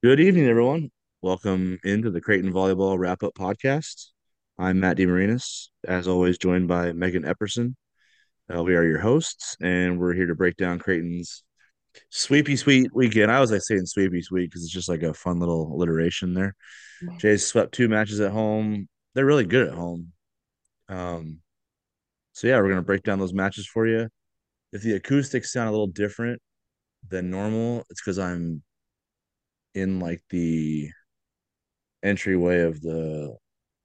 Good evening, everyone. Welcome into the Creighton Volleyball Wrap Up Podcast. I'm Matt DeMarinis, as always, joined by Megan Epperson. Uh, we are your hosts, and we're here to break down Creighton's sweepy sweet weekend. I was like saying sweepy sweet because it's just like a fun little alliteration there. Jays swept two matches at home. They're really good at home. Um, so yeah, we're gonna break down those matches for you. If the acoustics sound a little different than normal, it's because I'm in like the entryway of the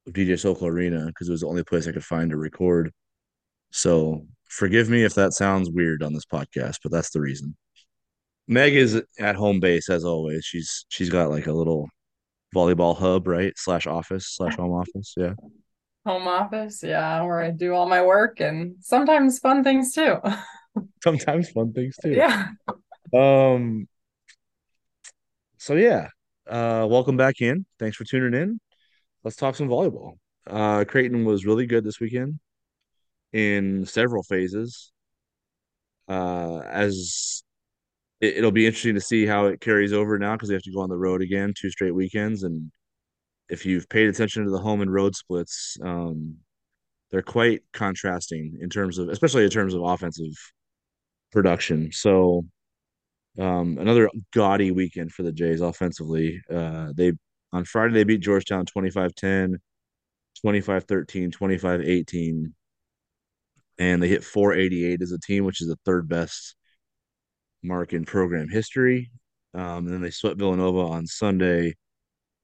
DJ Sokol Arena because it was the only place I could find to record. So forgive me if that sounds weird on this podcast, but that's the reason. Meg is at home base as always. She's she's got like a little volleyball hub, right? Slash office slash home office. Yeah. Home office, yeah, where I do all my work and sometimes fun things too. Sometimes fun things too. Yeah. Um. So yeah. Uh. Welcome back in. Thanks for tuning in. Let's talk some volleyball. Uh. Creighton was really good this weekend in several phases. Uh. As it, will be interesting to see how it carries over now because they have to go on the road again, two straight weekends. And if you've paid attention to the home and road splits, um, they're quite contrasting in terms of, especially in terms of offensive production. So um, another gaudy weekend for the Jays offensively. Uh, they on Friday they beat Georgetown 25-10, 25-13, 25-18, and they hit 488 as a team, which is the third best mark in program history. Um, and then they swept Villanova on Sunday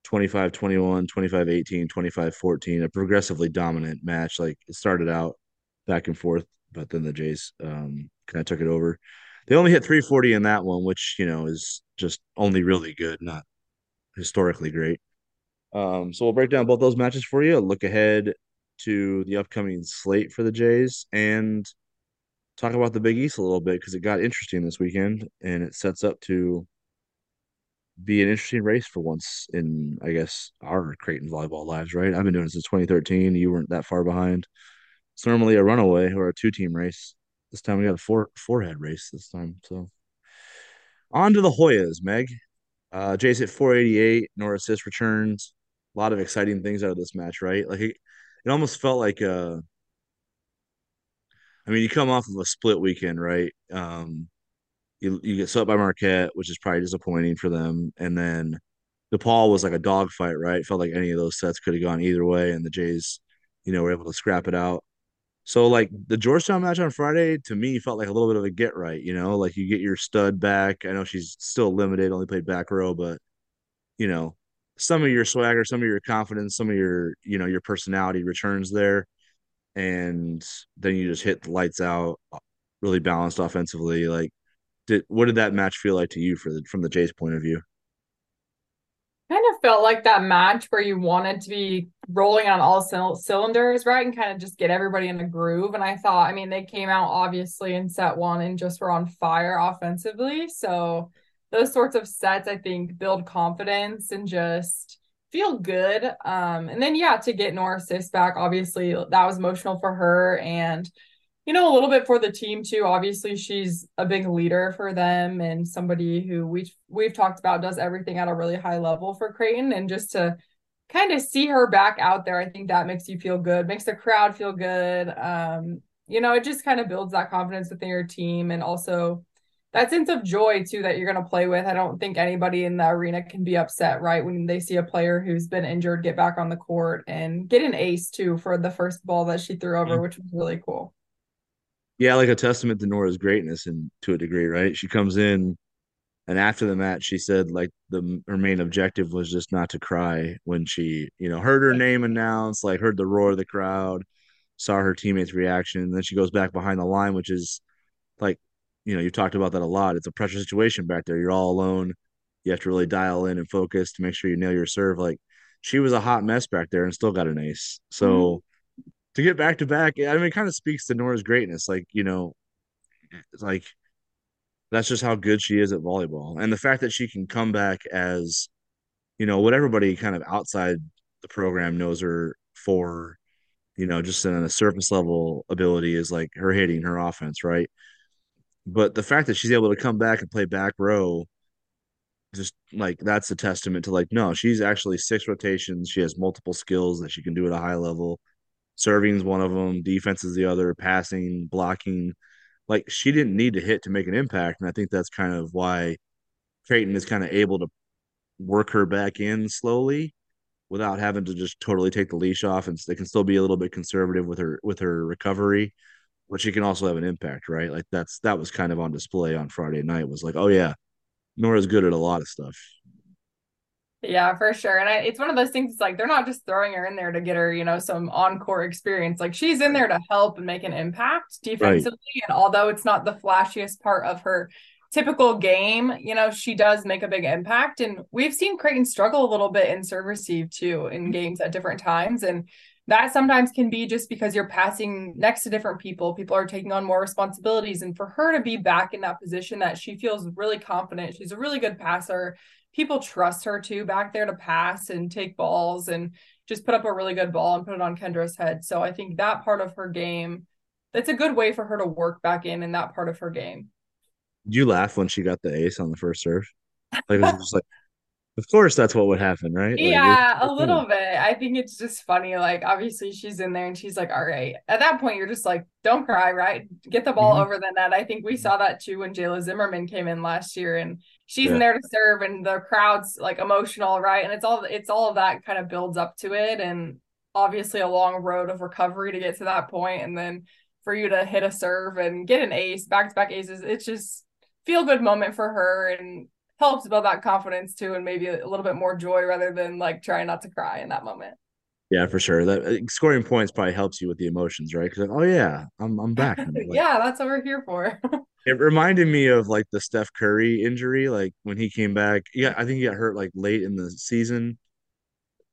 25 21, 25 18, 25 14, a progressively dominant match. Like it started out back and forth, but then the Jays um, kind of took it over. They only hit 340 in that one, which, you know, is just only really good, not historically great. Um, so we'll break down both those matches for you, look ahead to the upcoming slate for the Jays, and talk about the Big East a little bit because it got interesting this weekend and it sets up to be an interesting race for once in, I guess, our Creighton volleyball lives, right? I've been doing it since 2013. You weren't that far behind. It's normally a runaway or a two team race. This time we got a four four head race this time. So on to the Hoyas, Meg. Uh Jays hit 488, no assist returns. A lot of exciting things out of this match, right? Like it, it almost felt like uh I mean, you come off of a split weekend, right? Um you you get swept by Marquette, which is probably disappointing for them, and then DePaul was like a dogfight, right? Felt like any of those sets could have gone either way, and the Jays, you know, were able to scrap it out. So like the Georgetown match on Friday to me felt like a little bit of a get right, you know, like you get your stud back. I know she's still limited, only played back row, but you know, some of your swagger, some of your confidence, some of your, you know, your personality returns there. And then you just hit the lights out, really balanced offensively. Like did what did that match feel like to you for the from the Jays point of view? Kind of felt like that match where you wanted to be rolling on all cylinders, right? And kind of just get everybody in a groove. And I thought, I mean, they came out obviously in set one and just were on fire offensively. So those sorts of sets, I think, build confidence and just feel good. Um, and then yeah, to get Norah Sis back, obviously that was emotional for her. And you know, a little bit for the team too. Obviously, she's a big leader for them and somebody who we we've talked about does everything at a really high level for Creighton. And just to kind of see her back out there, I think that makes you feel good, makes the crowd feel good. Um, you know, it just kind of builds that confidence within your team and also that sense of joy too that you're going to play with. I don't think anybody in the arena can be upset, right, when they see a player who's been injured get back on the court and get an ace too for the first ball that she threw over, which was really cool. Yeah, like a testament to Norah's greatness and to a degree, right? She comes in and after the match she said like the her main objective was just not to cry when she, you know, heard her name announced, like heard the roar of the crowd, saw her teammates' reaction, and then she goes back behind the line, which is like, you know, you talked about that a lot. It's a pressure situation back there. You're all alone. You have to really dial in and focus to make sure you nail your serve. Like she was a hot mess back there and still got an ace. Mm-hmm. To get back to back, I mean, it kind of speaks to Norah's greatness. Like, you know, like that's just how good she is at volleyball. And the fact that she can come back as, you know, what everybody kind of outside the program knows her for, you know, just in a surface level ability is like her hitting, her offense, right? But the fact that she's able to come back and play back row just like that's a testament to like no, she's actually six rotations. She has multiple skills that she can do at a high level. Serving is one of them, defense is the other, passing, blocking. Like she didn't need to hit to make an impact, and I think that's kind of why Creighton is kind of able to work her back in slowly without having to just totally take the leash off, and they can still be a little bit conservative with her with her recovery, but she can also have an impact, right? Like that's that was kind of on display on Friday night. Was like, oh yeah, Norah's good at a lot of stuff. Yeah, for sure. And I, it's one of those things. It's like they're not just throwing her in there to get her, you know, some on-court experience. Like she's in there to help and make an impact defensively. Right. And although it's not the flashiest part of her typical game, you know, she does make a big impact. And we've seen Creighton struggle a little bit in serve receive too in mm-hmm. games at different times. And that sometimes can be just because you're passing next to different people. People are taking on more responsibilities. And for her to be back in that position that she feels really confident, she's a really good passer people trust her too back there to pass and take balls and just put up a really good ball and put it on Kendra's head. So I think that part of her game, that's a good way for her to work back in in that part of her game. You laugh when she got the ace on the first serve? Like it was just like of course, that's what would happen, right? Yeah, like, a little bit. I think it's just funny. Like, obviously, she's in there and she's like, all right. At that point, you're just like, don't cry, right? Get the ball mm-hmm. over the net. I think we saw that too when Jaela Zimmerman came in last year and she's yeah. in there to serve and the crowd's like emotional, right? And it's all it's all of that kind of builds up to it. And obviously a long road of recovery to get to that point. And then for you to hit a serve and get an ace, back to back aces, it's just feel good moment for her. And helps build that confidence too and maybe a little bit more joy rather than like trying not to cry in that moment. Yeah for sure. That uh, scoring points probably helps you with the emotions right? Because like, oh yeah i'm, I'm back. Like, yeah that's what we're here for. It reminded me of like the steph curry injury like when he came back. Yeah i think he got hurt like late in the season.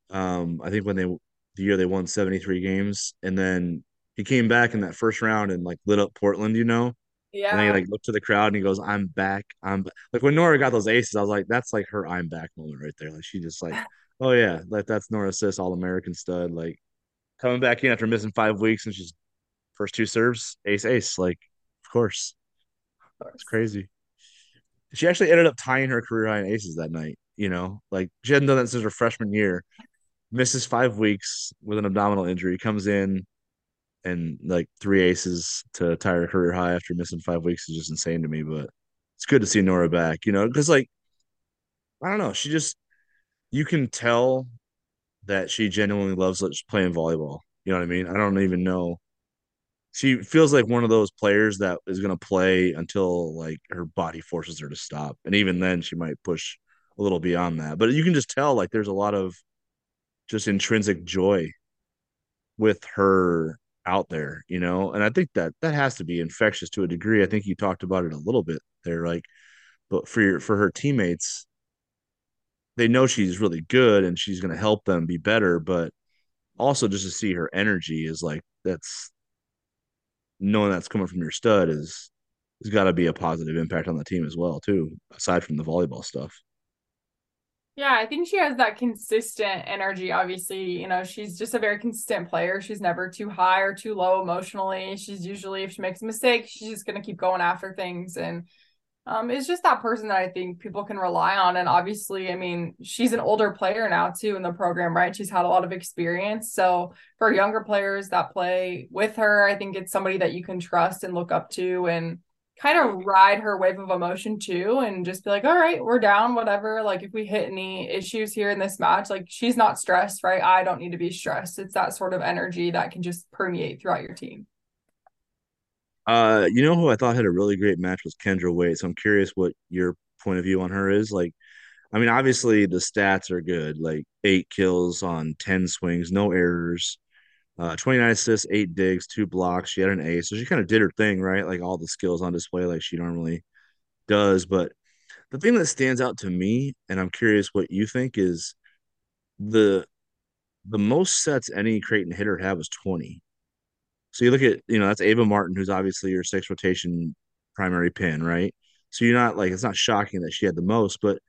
Um i think when they the year they won 73 games and then he came back in that first round and like lit up portland you know yeah. And then he like looked to the crowd and he goes, "I'm back. I'm back. like when Norah got those aces, I was like, that's like her I'm back moment right there. Like she just like, oh yeah, like that's Norah Sis, all American stud. Like coming back in after missing five weeks and she's first two serves, ace ace. Like of course, it's crazy. She actually ended up tying her career high in aces that night. You know, like she hadn't done that since her freshman year. Misses five weeks with an abdominal injury, comes in, and like three aces to tie her career high after missing five weeks is just insane to me. But it's good to see Norah back, you know, because like I don't know, she just you can tell that she genuinely loves playing volleyball. You know what I mean? I don't even know. She feels like one of those players that is going to play until like her body forces her to stop, and even then she might push a little beyond that. But you can just tell like there's a lot of just intrinsic joy with her out there, you know, and I think that that has to be infectious to a degree. I think you talked about it a little bit there, like, but for your, for her teammates, they know she's really good and she's going to help them be better, but also just to see her energy is like that's knowing that's coming from your stud is has got to be a positive impact on the team as well too, aside from the volleyball stuff. Yeah, I think she has that consistent energy. Obviously, you know, she's just a very consistent player. She's never too high or too low emotionally. She's usually, if she makes a mistake, she's just going to keep going after things. And um, it's just that person that I think people can rely on. And obviously, I mean, she's an older player now too in the program, right? She's had a lot of experience. So for younger players that play with her, I think it's somebody that you can trust and look up to. And kind of ride her wave of emotion too and just be like, all right, we're down, whatever. Like if we hit any issues here in this match, like she's not stressed, right? I don't need to be stressed. It's that sort of energy that can just permeate throughout your team. Uh, you know who I thought had a really great match was Kendra Wait. So I'm curious what your point of view on her is. Like, I mean, obviously the stats are good, like eight kills on 10 swings, no errors. Uh, 29 assists, eight digs, two blocks. She had an ace. So she kind of did her thing, right? Like all the skills on display, like she normally does. But the thing that stands out to me, and I'm curious what you think, is the the most sets any Creighton hitter had was 20. So you look at, you know, that's Ava Martin, who's obviously your six rotation primary pin, right? So you're not like it's not shocking that she had the most, but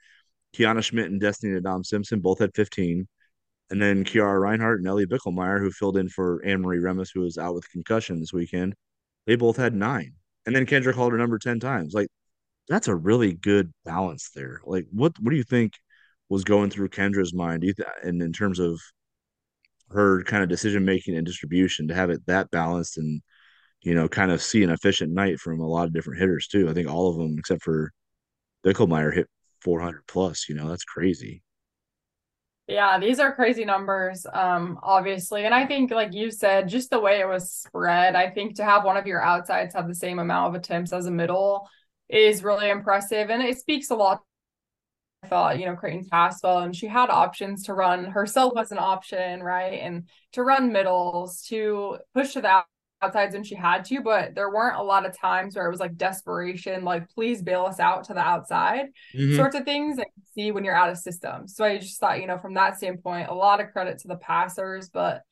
Kiana Schmidt and Destiny Ndam-Simpson both had 15. And then Kiara Reinhardt and Ellie Bickelmeyer, who filled in for Anne Marie Remus, who was out with concussion this weekend, they both had nine. And then Kendra called her number 10 times. Like that's a really good balance there. Like, what what do you think was going through Kendra's mind? Th- and in terms of her kind of decision making and distribution to have it that balanced and you know kind of see an efficient night from a lot of different hitters too. I think all of them except for Bickelmeyer hit 400 plus. You know, that's crazy. Yeah, these are crazy numbers, um, obviously. And I think, like you said, just the way it was spread, I think to have one of your outsides have the same amount of attempts as a middle is really impressive. And it speaks a lot. I thought, you know, Creighton Caswell, and she had options to run herself as an option, right? And to run middles, to push to the outsides when she had to, but there weren't a lot of times where it was like desperation, like please bail us out to the outside Mm-hmm. sorts of things that you see when you're out of system. So I just thought, you know, from that standpoint, a lot of credit to the passers, but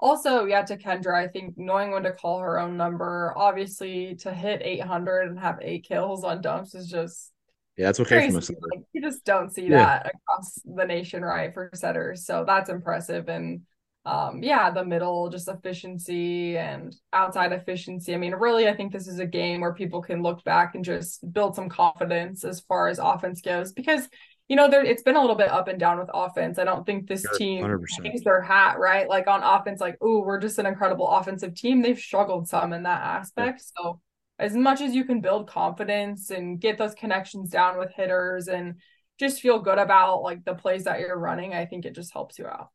also, yeah, to Kendra, I think knowing when to call her own number, obviously to hit 800 and have eight kills on dumps is just Yeah, that's from crazy. Like, you just don't see Yeah, that across the nation, right, for setters. So that's impressive. And um, yeah, the middle, just efficiency and outside efficiency. I mean, really, I think this is a game where people can look back and just build some confidence as far as offense goes because you know, there it's been a little bit up and down with offense. I don't think this team 100%. hangs their hat, right? Like on offense, like, oh, we're just an incredible offensive team. They've struggled some in that Yeah. aspect. So as much as you can build confidence and get those connections down with hitters and just feel good about like the plays that you're running, I think it just helps you out.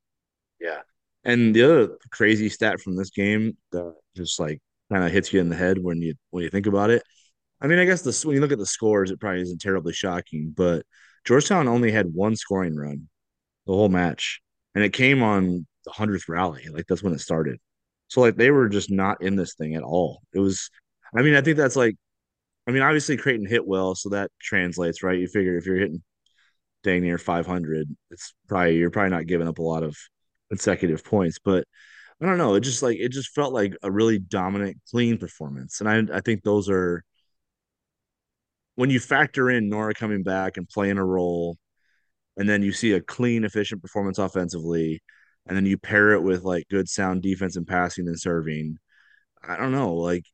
Yeah. And the other crazy stat from this game that just like kind of hits you in the head when you when you think about it. I mean, I guess the when you look at the scores, it probably isn't terribly shocking, but Georgetown only had one scoring run the whole match, and it came on the hundredth rally. Like that's when it started. So like they were just not in this thing at all. It was. I mean, I think that's like. I mean, obviously Creighton hit well, so that translates, right? You figure if you're hitting dang near 500, it's probably you're probably not giving up a lot of consecutive points, but I don't know. It just like it just felt like a really dominant, clean performance, and I I think those are when you factor in Norah coming back and playing a role, and then you see a clean, efficient performance offensively, and then you pair it with like good, sound defense and passing and serving. I don't know, like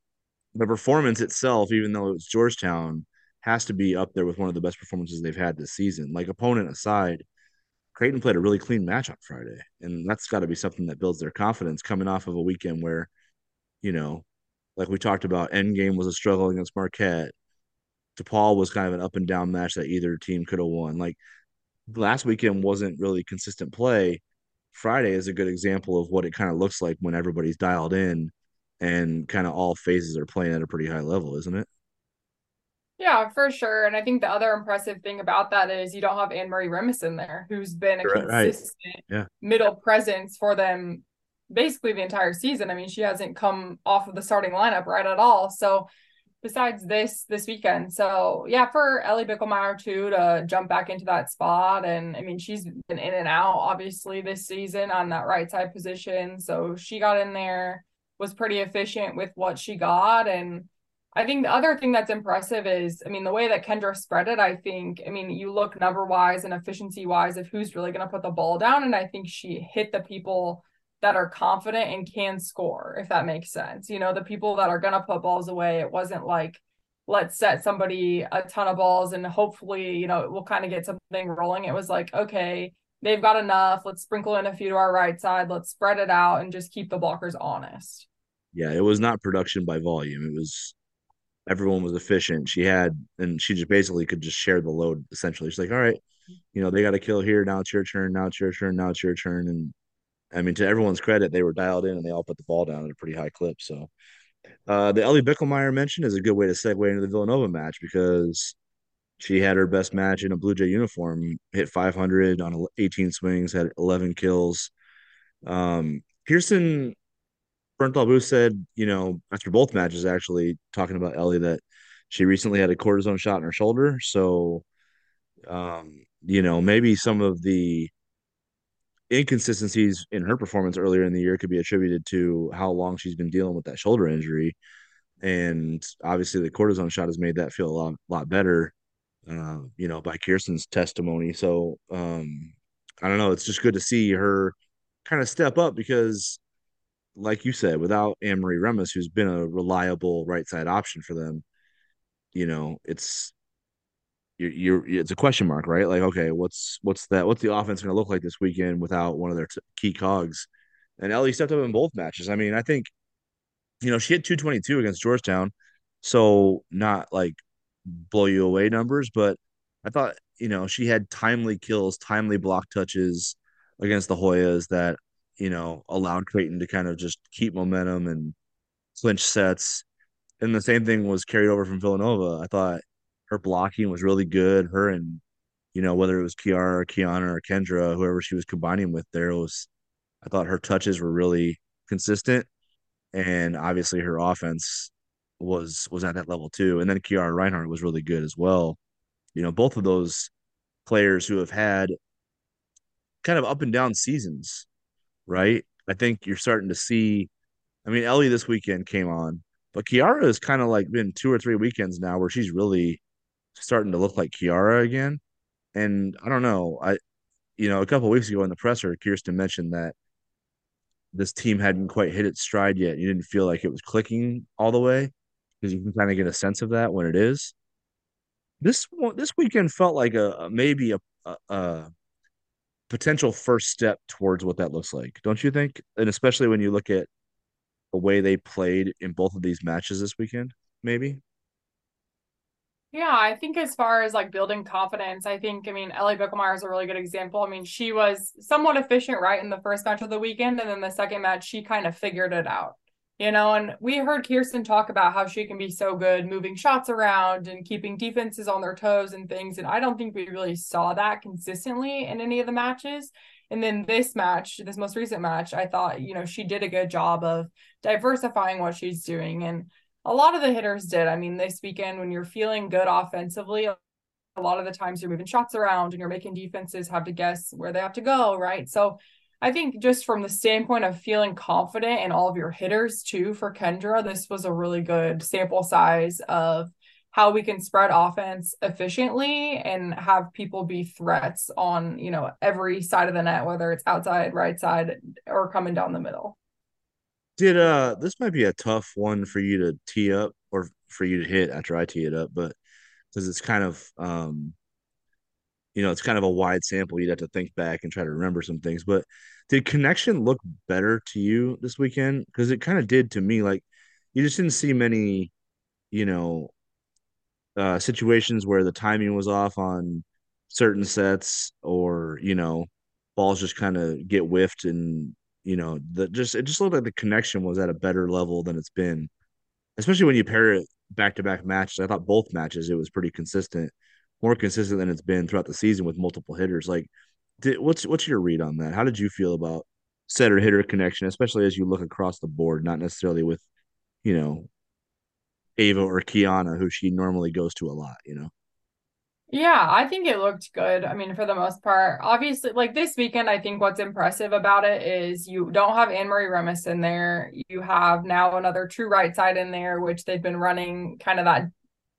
the performance itself, even though it's Georgetown, has to be up there with one of the best performances they've had this season. Like opponent aside, Creighton played a really clean match on Friday, and that's got to be something that builds their confidence coming off of a weekend where, you know, like we talked about, Endgame was a struggle against Marquette. DePaul was kind of an up and down match that either team could have won. Like last weekend wasn't really consistent play. Friday is a good example of what it kind of looks like when everybody's dialed in and kind of all phases are playing at a pretty high level, isn't it? Yeah, for sure. And I think the other impressive thing about that is you don't have Anne Marie Remison there, who's been a Right. consistent Yeah. middle presence for them basically the entire season. I mean, she hasn't come off of the starting lineup right at all. So besides this this weekend. So yeah, for Ellie Bickelmeyer too to jump back into that spot. And I mean, she's been in and out obviously this season on that right side position. So she got in there, was pretty efficient with what she got. And I think the other thing that's impressive is, I mean, the way that Kendra spread it, I think, I mean, you look number wise and efficiency wise of who's really going to put the ball down. And I think she hit the people that are confident and can score, if that makes sense. You know, the people that are going to put balls away, it wasn't like, let's set somebody a ton of balls and hopefully, you know, we'll kind of get something rolling. It was like, okay, they've got enough. Let's sprinkle in a few to our right side. Let's spread it out and just keep the blockers honest. Yeah. It was not production by volume. It was everyone was efficient. She had, and she just basically could just share the load essentially. She's like, all right, you know, they got to kill here. Now it's your turn. Now it's your turn. Now it's your turn. And I mean, to everyone's credit, they were dialed in and they all put the ball down at a pretty high clip. So uh, the Ellie Bickelmeyer mention is a good way to segue into the Villanova match because she had her best match in a Blue Jay uniform, hit 500 on 18 swings, had 11 kills. Um, Kirsten Bernthal said, you know, after both matches, actually talking about Ellie, that she recently had a cortisone shot in her shoulder. So, um, you know, maybe some of the inconsistencies in her performance earlier in the year could be attributed to how long she's been dealing with that shoulder injury. And obviously, the cortisone shot has made that feel a lot, lot better, uh, you know, by Kirsten's testimony. So, um, I don't know. It's just good to see her kind of step up because like you said, without Anne Remus, who's been a reliable right side option for them, you know, it's you're, you're it's a question mark, right? Like, okay, what's what's that? What's the offense going to look like this weekend without one of their t- key cogs? And Ellie stepped up in both matches. I mean, I think you know she hit 222 against Georgetown, so not like blow you away numbers, but I thought you know she had timely kills, timely block touches against the Hoyas that you know allowed Creighton to kind of just keep momentum and clinch sets. And the same thing was carried over from Villanova. I thought her blocking was really good. Her and you know whether it was Kiara, or Kiana, or Kendra, whoever she was combining with, there was. I thought her touches were really consistent, and obviously her offense was was at that level too. And then Kiara Reinhardt was really good as well. You know, both of those players who have had kind of up and down seasons, right? I think you're starting to see. I mean, Ellie this weekend came on, but Kiara has kind of like been two or three weekends now where she's really starting to look like Kiara again. And I don't know, I you know, a couple weeks ago in the presser, Kirsten mentioned that this team hadn't quite hit its stride yet. You didn't feel like it was clicking all the way because you can kind of get a sense of that when it is. This this weekend felt like a, a maybe a, a, a potential first step towards what that looks like, don't you think? And especially when you look at the way they played in both of these matches this weekend, maybe. Yeah, I think as far as like building confidence, I think, I mean, Ellie Bickelmeyer is a really good example. I mean, she was somewhat efficient, right, in the first match of the weekend. And then the second match, she kind of figured it out, you know. And we heard Kirsten talk about how she can be so good moving shots around and keeping defenses on their toes and things. And I don't think we really saw that consistently in any of the matches. And then this match, this most recent match, I thought, you know, she did a good job of diversifying what she's doing. And a lot of the hitters did. I mean, this weekend, when you're feeling good offensively, a lot of the times you're moving shots around and you're making defenses have to guess where they have to go, right? So I think just from the standpoint of feeling confident in all of your hitters too for Kendra, this was a really good sample size of how we can spread offense efficiently and have people be threats on, you know, every side of the net, whether it's outside, right side, or coming down the middle. Did uh this might be a tough one for you to tee up or for you to hit after I tee it up, but because it's kind of um you know, it's kind of a wide sample. You'd have to think back and try to remember some things. But did connection look better to you this weekend? Because it kind of did to me. Like you just didn't see many, you know, uh, situations where the timing was off on certain sets, or you know, balls just kind of get whiffed, and you know, the just it just looked like the connection was at a better level than it's been, especially when you pair it back to back matches. I thought both matches it was pretty consistent more consistent than it's been throughout the season with multiple hitters. Like, did, what's what's your read on that? How did you feel about setter hitter connection, especially as you look across the board, not necessarily with, you know, Ava or Kiana, who she normally goes to a lot, you know? Yeah, I think it looked good. I mean, for the most part, obviously, like this weekend, I think what's impressive about it is you don't have Anne Marie Remus in there. You have now another true right side in there, which they've been running kind of that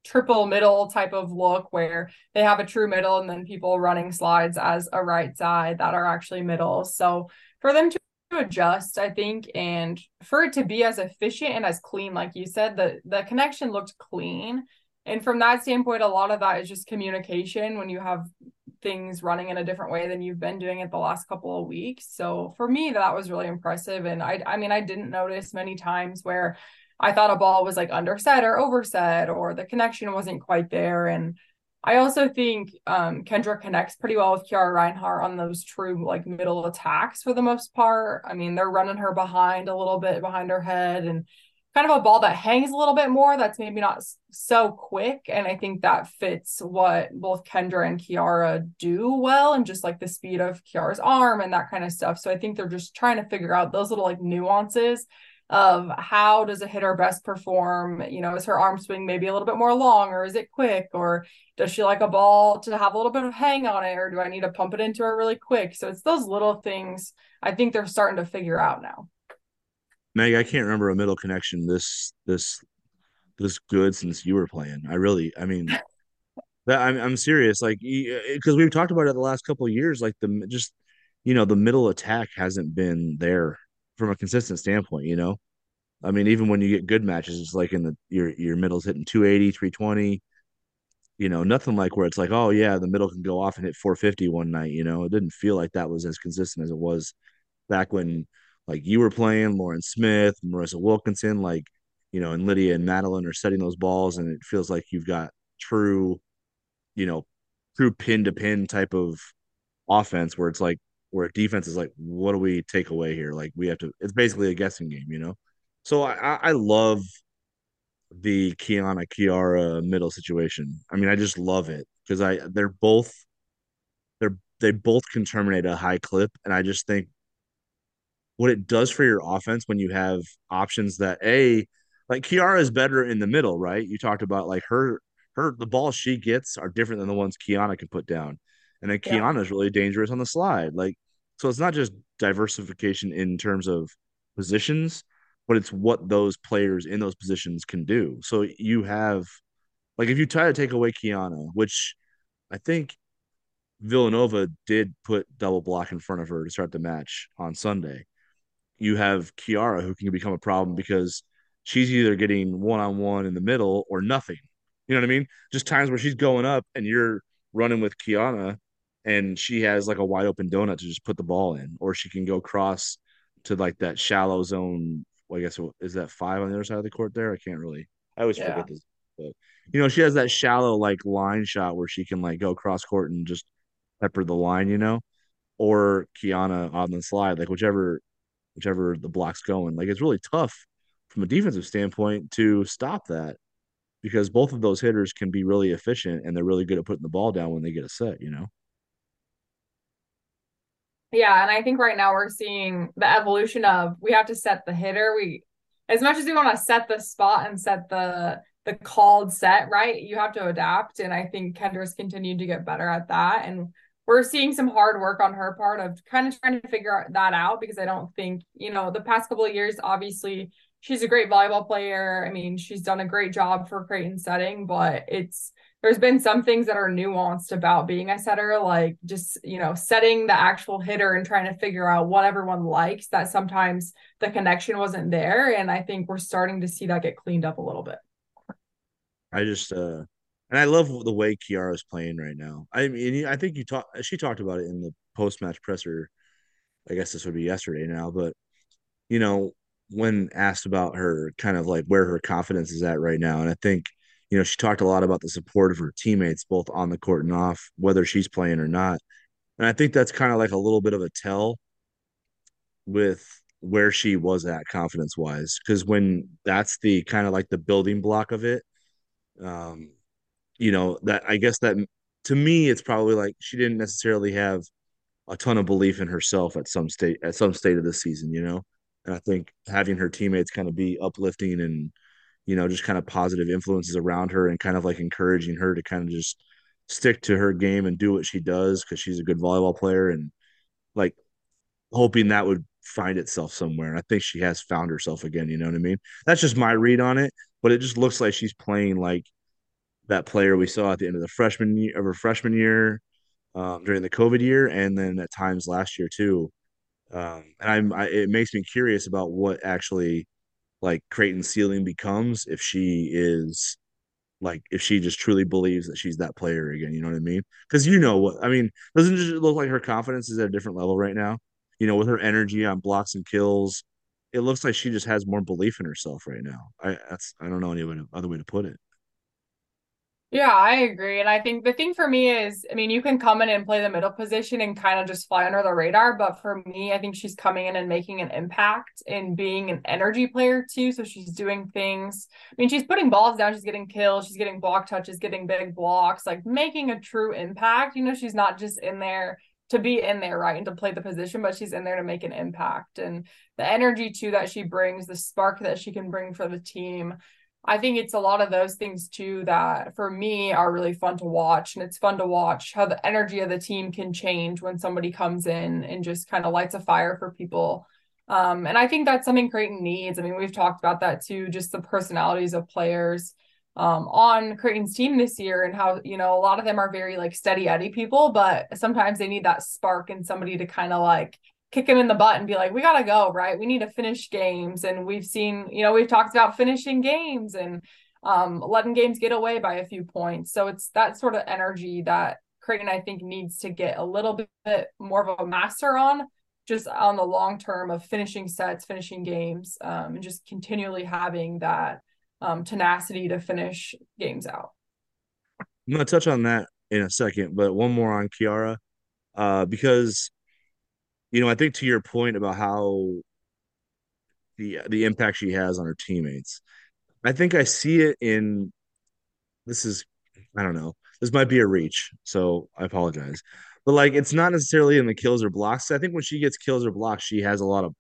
triple middle type of look where they have a true middle and then people running slides as a right side that are actually middle. So for them to adjust, I think, and for it to be as efficient and as clean, like you said, the the connection looked clean. And from that standpoint, a lot of that is just communication when you have things running in a different way than you've been doing it the last couple of weeks. So for me, that was really impressive. And I I mean, I didn't notice many times where I thought a ball was like underset or overset or the connection wasn't quite there. And I also think um, Kendra connects pretty well with Kiara Reinhardt on those true like middle attacks for the most part. I mean, they're running her behind a little bit behind her head and kind of a ball that hangs a little bit more that's maybe not so quick. And I think that fits what both Kendra and Kiara do well and just like the speed of Kiara's arm and that kind of stuff. So I think they're just trying to figure out those little like nuances of how does a hitter best perform? You know, is her arm swing maybe a little bit more long or is it quick? Or does she like a ball to have a little bit of hang on it? Or do I need to pump it into her really quick? So it's those little things I think they're starting to figure out now. Meg, I can't remember a middle connection this this this good since you were playing. I really, I mean, that I'm I'm serious. Like, because we've talked about it the last couple of years. Like the just, you know, the middle attack hasn't been there from a consistent standpoint, you know. I mean, even when you get good matches, it's like in the your your middle's hitting 280, 320. You know, nothing like where it's like, oh yeah, the middle can go off and hit 450 one night. You know, it didn't feel like that was as consistent as it was back when like you were playing, Lauren Smith, Marissa Wilkinson, like you know, and Lydia and Madeline are setting those balls, and it feels like you've got true, you know, true pin to pin type of offense where it's like where defense is like, what do we take away here? Like we have to. It's basically a guessing game, you know. So I I love the Kiana Kiara middle situation. I mean, I just love it because I they're both they're they both can terminate a high clip, and I just think what it does for your offense when you have options that a like Kiara is better in the middle, right? You talked about like her her the balls she gets are different than the ones Kiana can put down. And then Yeah. Kiana is really dangerous on the slide. Like so it's not just diversification in terms of positions, but it's what those players in those positions can do. So you have like if you try to take away Kiana, which I think Villanova did put double block in front of her to start the match on Sunday you have Kiara who can become a problem because she's either getting one on one in the middle or nothing. You know what I mean? Just times where she's going up and you're running with Kiana and she has like a wide open donut to just put the ball in, or she can go cross to like that shallow zone. Well, I guess is that five on the other side of the court there? I can't really. I always Yeah. forget this, but you know she has that shallow like line shot where she can like go cross court and just pepper the line, you know, or Kiana on the slide, like whichever whichever the block's going. Like it's really tough from a defensive standpoint to stop that because both of those hitters can be really efficient and they're really good at putting the ball down when they get a set, you know? Yeah, and I think right now we're seeing the evolution of we have to set the hitter. We as much as we want to set the spot and set the the called set, right? You have to adapt. And I think Kendra's continued to get better at that. And we're seeing some hard work on her part of kind of trying to figure that out because I don't think, you know, the past couple of years, obviously, she's a great volleyball player. I mean, she's done a great job for Creighton setting, but it's there's been some things that are nuanced about being a setter, like just, you know, setting the actual hitter and trying to figure out what everyone likes, that sometimes the connection wasn't there. And I think we're starting to see that get cleaned up a little bit. I just uh and I love the way Kiara's playing right now. I mean, I think you talked she talked about it in the post match presser. I guess this would be yesterday now, but you know, when asked about her kind of like where her confidence is at right now, and I think you know she talked a lot about the support of her teammates both on the court and off, whether she's playing or not. And I think that's kind of like a little bit of a tell with where she was at confidence wise. Cause when that's the kind of like the building block of it, um, you know, that I guess that to me, it's probably like she didn't necessarily have a ton of belief in herself at some state at some state of the season, you know. And I think having her teammates kind of be uplifting and you know just kind of positive influences around her and kind of like encouraging her to kind of just stick to her game and do what she does because she's a good volleyball player and like hoping that would find itself somewhere. And I think she has found herself again. You know what I mean? That's just my read on it, but it just looks like she's playing like that player we saw at the end of the freshman year of her freshman year um, during the COVID year, and then at times last year too. Um, and I'm, I, it makes me curious about what actually like Creighton's ceiling becomes if she is like if she just truly believes that she's that player again. You know what I mean? Because you know what I mean. Doesn't it look like her confidence is at a different level right now? You know, with her energy on blocks and kills, it looks like she just has more belief in herself right now. I that's I don't know any other way to put it. Yeah, I agree. And I think the thing for me is, I mean, you can come in and play the middle position and kind of just fly under the radar. But for me, I think she's coming in and making an impact and being an energy player too. So she's doing things. I mean, she's putting balls down, she's getting kills, she's getting block touches, getting big blocks, like making a true impact. You know, she's not just in there to be in there, right? And to play the position, but she's in there to make an impact. And the energy too that she brings, the spark that she can bring for the team. I think it's a lot of those things too that for me are really fun to watch. And it's fun to watch how the energy of the team can change when somebody comes in and just kind of lights a fire for people. Um, and I think that's something Creighton needs. I mean, we've talked about that too, just the personalities of players um, on Creighton's team this year and how, you know, a lot of them are very like steady Eddie people, but sometimes they need that spark and somebody to kind of like kick him in the butt and be like, we got to go, right? We need to finish games. And we've seen, you know, we've talked about finishing games. And um, letting games get away by a few points. So it's that sort of energy that Creighton, I think, needs to get a little bit more of a master on, just on the long term of finishing sets, finishing games, um, and just continually having that um, tenacity to finish games out. I'm gonna touch on that in a second, but one more on Kiara, uh, because you know I think to your point about how the the impact she has on her teammates, I think I see it in this is I don't know this might be a reach, so I apologize, but like it's not necessarily in the kills or blocks. I think when she gets kills or blocks, she has a lot of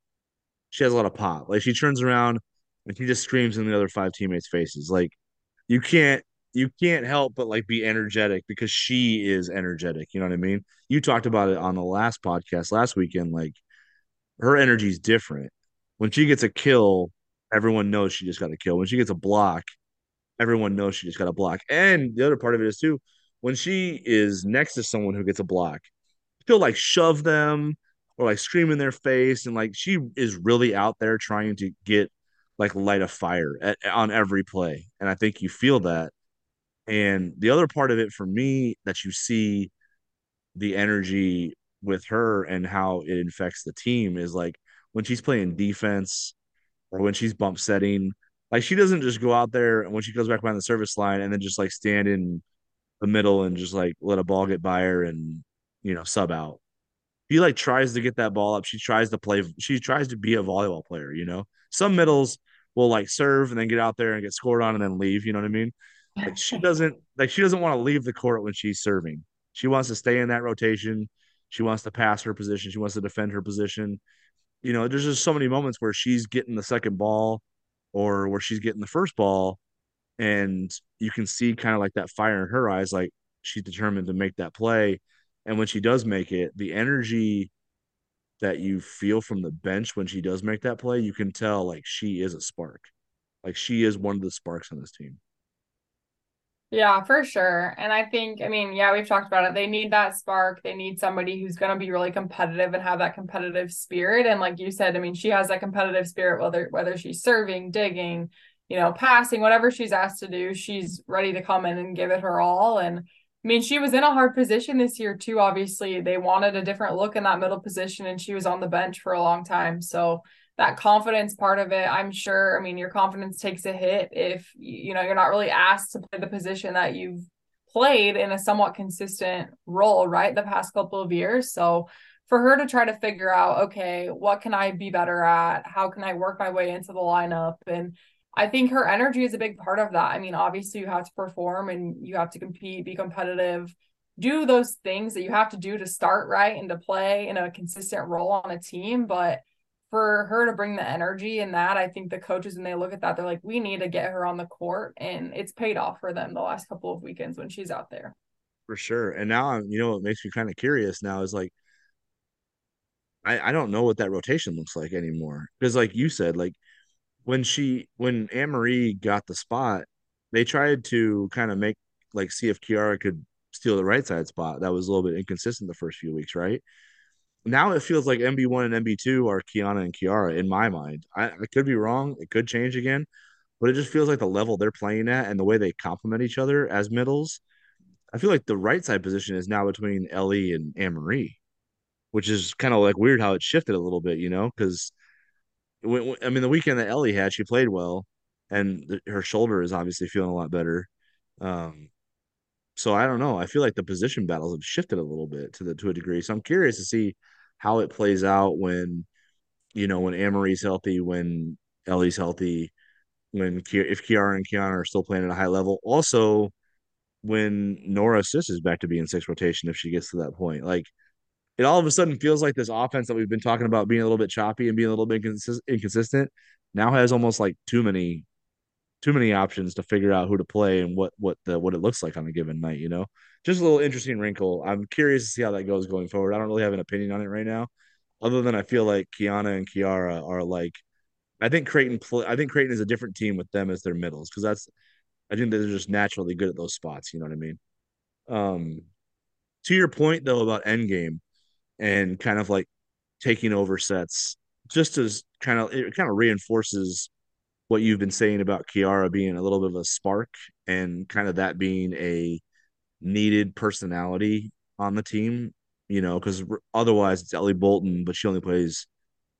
she has a lot of pop. Like she turns around and she just screams in the other five teammates' faces. Like you can't you can't help but like be energetic because she is energetic. You know what I mean? You talked about it on the last podcast last weekend. Like her energy is different. When she gets a kill, everyone knows she just got a kill. When she gets a block, everyone knows she just got a block. And the other part of it is too, when she is next to someone who gets a block, she'll like shove them or like scream in their face. And like she is really out there trying to get like light a fire at, on every play. And I think you feel that. And the other part of it for me that you see the energy with her and how it infects the team is like when she's playing defense or when she's bump setting, like she doesn't just go out there and when she goes back behind the service line and then just like stand in the middle and just like let a ball get by her and you know sub out. She like tries to get that ball up. She tries to play. She tries to be a volleyball player. You know, some middles will like serve and then get out there and get scored on and then leave. You know what I mean? Like she doesn't like she doesn't want to leave the court when she's serving. She wants to stay in that rotation. She wants to pass her position. She wants to defend her position. You know, there's just so many moments where she's getting the second ball or where she's getting the first ball and you can see kind of like that fire in her eyes like she's determined to make that play and when she does make it the energy that you feel from the bench when she does make that play you can tell like she is a spark like she is one of the sparks on this team Yeah, for sure. And I think, I mean, yeah, we've talked about it. They need that spark. They need somebody who's going to be really competitive and have that competitive spirit. And like you said, I mean, she has that competitive spirit, whether whether she's serving, digging, you know, passing, whatever she's asked to do, she's ready to come in and give it her all. And I mean, she was in a hard position this year too. Obviously, they wanted a different look in that middle position, and she was on the bench for a long time. So that confidence part of it, I'm sure. I mean, your confidence takes a hit if you know you're not really asked to play the position that you've played in a somewhat consistent role, right? The past couple of years. So for her to try to figure out, okay, what can I be better at? How can I work my way into the lineup? And I think her energy is a big part of that. I mean, obviously you have to perform and you have to compete, be competitive, do those things that you have to do to start right and to play in a consistent role on a team, but for her to bring the energy and that, I think the coaches, when they look at that, they're like, we need to get her on the court. And it's paid off for them the last couple of weekends when she's out there. for sure and now i'm you know what makes me kind of curious now is like I, I don't know what that rotation looks like anymore because like you said like when she when Anne Marie got the spot, they tried to kind of make like see if Kiara could steal the right side spot. That was a little bit inconsistent the first few weeks, right? Now it feels like MB1 and MB2 are Kiana and Kiara in my mind. I, I could be wrong. It could change again, but it just feels like the level they're playing at and the way they complement each other as middles. I feel like the right side position is now between Ellie and Anne Marie, which is kind of like weird how it shifted a little bit, you know, because I mean, the weekend that Ellie had, she played well, and her shoulder is obviously feeling a lot better. Um, so I don't know. I feel like the position battles have shifted a little bit to the to a degree. So I'm curious to see how it plays out when you know when Amory's healthy, when Ellie's healthy, when if Kiara and Kiana are still playing at a high level. Also, when Norah Sis is back to being six rotation, if she gets to that point, like it all of a sudden feels like this offense that we've been talking about being a little bit choppy and being a little bit inconsistent now has almost like too many too many options to figure out who to play and what what the what it looks like on a given night you know? Just a little interesting wrinkle. I'm curious to see how that goes going forward. I don't really have an opinion on it right now other than i feel like kiana and kiara are like i think creighton play, i think creighton is a different team with them as their middles because that's i think they're just naturally good at those spots you know what i mean? Um to your point though about endgame and kind of like taking over sets just as kind of it kind of reinforces what you've been saying about Kiara being a little bit of a spark and kind of that being a needed personality on the team, you know, because otherwise it's Ellie Bolton, but she only plays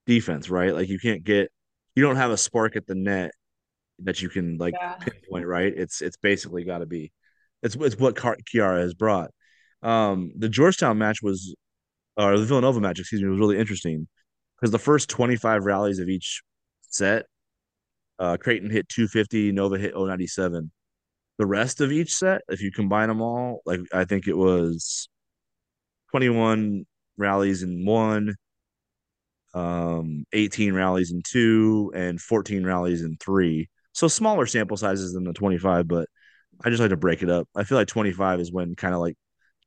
defense, right? Like you can't get, you don't have a spark at the net that you can like Yeah. pinpoint, right? It's it's basically got to be, it's it's what Kiara has brought. Um, the Georgetown match was, or the Villanova match, excuse me, was really interesting because the first 25 rallies of each set, uh, Creighton hit 250, Nova hit 097. The rest of each set, if you combine them all, like I think it was 21 rallies in one, um, 18 rallies in two, and 14 rallies in three. So smaller sample sizes than the 25, but I just like to break it up. I feel like 25 is when kind of like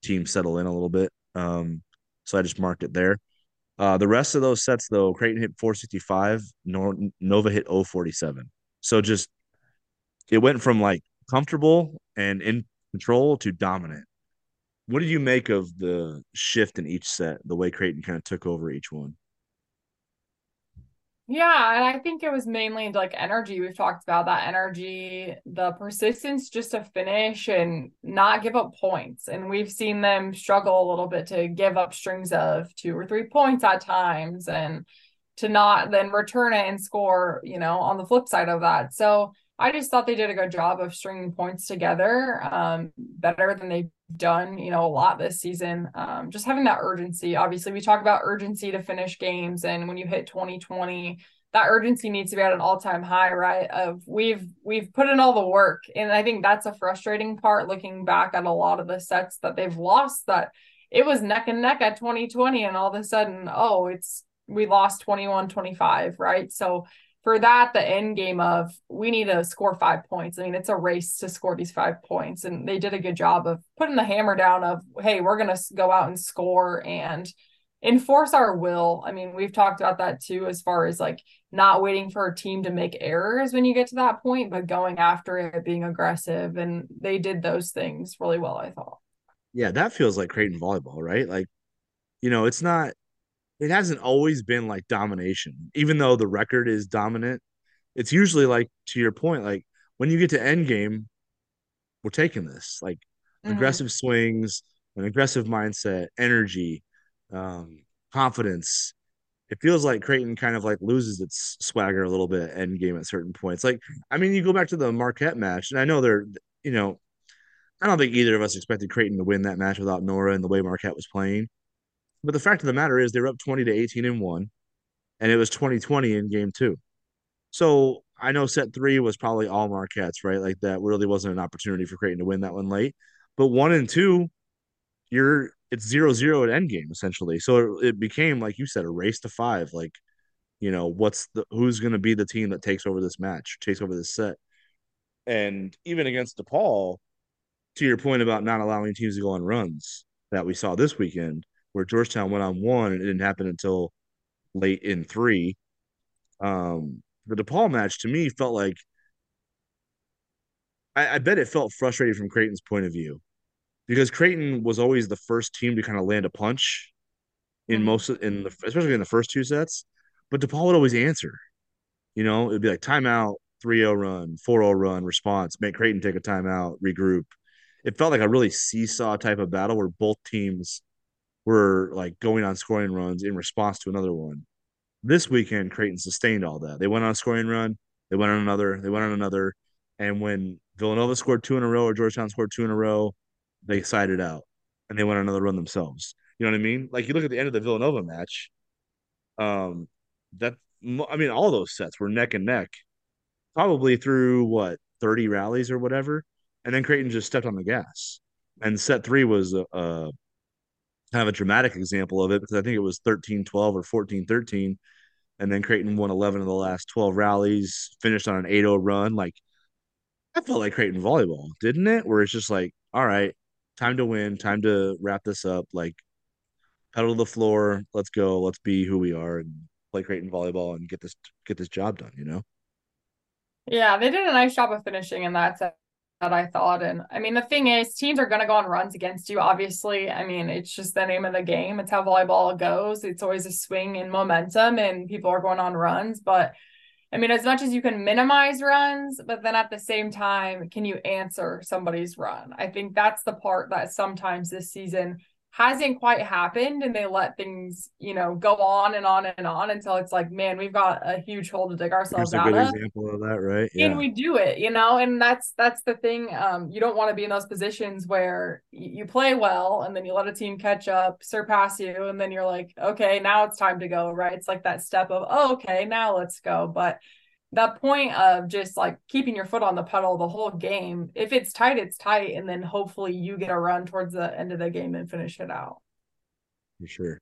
teams settle in a little bit. Um, so I just marked it there. Uh, the rest of those sets, though, Creighton hit 465, Nova hit 047. So just it went from like comfortable and in control to dominant. What did you make of the shift in each set, the way Creighton kind of took over each one? Yeah, and I think it was mainly like energy. We've talked about that energy, the persistence just to finish and not give up points. And we've seen them struggle a little bit to give up strings of two or three points at times and to not then return it and score, you know, on the flip side of that. So I just thought they did a good job of stringing points together, um, better than they've done, you know, a lot this season. Um, just having that urgency. Obviously, we talk about urgency to finish games, and when you hit 2020, that urgency needs to be at an all-time high, right? Of we've we've put in all the work, and I think that's a frustrating part. Looking back at a lot of the sets that they've lost, that it was neck and neck at 2020, and all of a sudden, oh, it's we lost 21 25, right? So for that, the end game of we need to score five points. I mean, it's a race to score these five points. And they did a good job of putting the hammer down of, hey, we're going to go out and score and enforce our will. I mean, we've talked about that too, as far as like not waiting for a team to make errors when you get to that point, but going after it, being aggressive. And they did those things really well, I thought. Yeah, that feels like Creighton volleyball, right? Like, you know, it's not it hasn't always been like domination, even though the record is dominant. It's usually like to your point, like when you get to end game, we're taking this like mm-hmm. aggressive swings, an aggressive mindset, energy, um, confidence. It feels like Creighton kind of like loses its swagger a little bit end game at certain points. Like, I mean, you go back to the Marquette match, and I know they're, you know, I don't think either of us expected Creighton to win that match without Norah and the way Marquette was playing. But the fact of the matter is, they were up 20 to 18 and one, and it was 2020 in game two. So I know set three was probably all Marquettes, right? Like that really wasn't an opportunity for Creighton to win that one late. But one and two, you're it's zero zero at end game essentially. So it, it became like you said, a race to five. Like, you know, what's the who's going to be the team that takes over this match, takes over this set, and even against DePaul, to your point about not allowing teams to go on runs that we saw this weekend, where Georgetown went on one and it didn't happen until late in three. Um, the DePaul match to me felt like I, I bet it felt frustrating from Creighton's point of view because Creighton was always the first team to kind of land a punch in mm-hmm. most in the especially in the first two sets, but DePaul would always answer. You know, it'd be like timeout, 3-0 run, 4-0 run, response, make Creighton take a timeout, regroup. It felt like a really seesaw type of battle where both teams were like going on scoring runs in response to another one. This weekend, Creighton sustained all that. They went on a scoring run, they went on another, they went on another. And when Villanova scored two in a row or Georgetown scored two in a row, they sided out and they went on another run themselves. You know what I mean? Like you look at the end of the Villanova match, um, that I mean, all those sets were neck and neck, probably through what 30 rallies or whatever, and then Creighton just stepped on the gas. And set three was a, a kind of a dramatic example of it because I think it was 13 12 or 14 13. And then Creighton won 11 of the last 12 rallies, finished on an 8 0 run. Like, I felt like Creighton volleyball, didn't it? Where it's just like, all right, time to win, time to wrap this up. Like, pedal to the floor, let's go, let's be who we are and play Creighton volleyball and get this get this job done, you know? Yeah, they did a nice job of finishing in that set I thought. And I mean, the thing is, teams are going to go on runs against you, obviously. I mean, it's just the name of the game. It's how volleyball goes. It's always a swing in momentum, and people are going on runs. But I mean, as much as you can minimize runs, but then at the same time, can you answer somebody's run? I think that's the part that sometimes this season hasn't quite happened and they let things, you know, go on and on and on until it's like, man, we've got a huge hole to dig ourselves Here's a out good of. example of that, right? And we do it, you know, and that's that's the thing. Um, you don't want to be in those positions where you play well and then you let a team catch up, surpass you, and then you're like, okay, now it's time to go, right? It's like that step of, oh, okay, now let's go. But that point of just like keeping your foot on the pedal the whole game, if it's tight, it's tight, and then hopefully you get a run towards the end of the game and finish it out. For sure.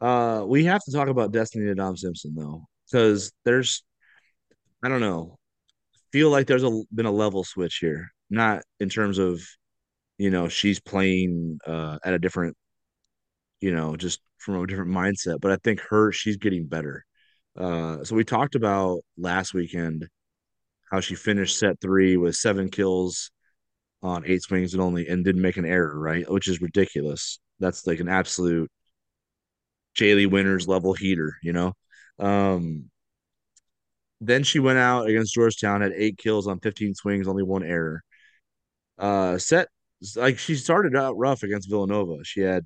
Uh, we have to talk about Destiny Ndam-Simpson though, because there's I don't know, feel like there's a been a level switch here. Not in terms of, you know, she's playing uh at a different, you know, just from a different mindset, but I think her she's getting better. Uh, so we talked about last weekend how she finished set three with seven kills on eight swings and only and didn't make an error, right? Which is ridiculous. That's like an absolute Jaylee Winners level heater, you know. Um, then she went out against Georgetown, had eight kills on 15 swings, only one error. Uh, set like she started out rough against Villanova. She had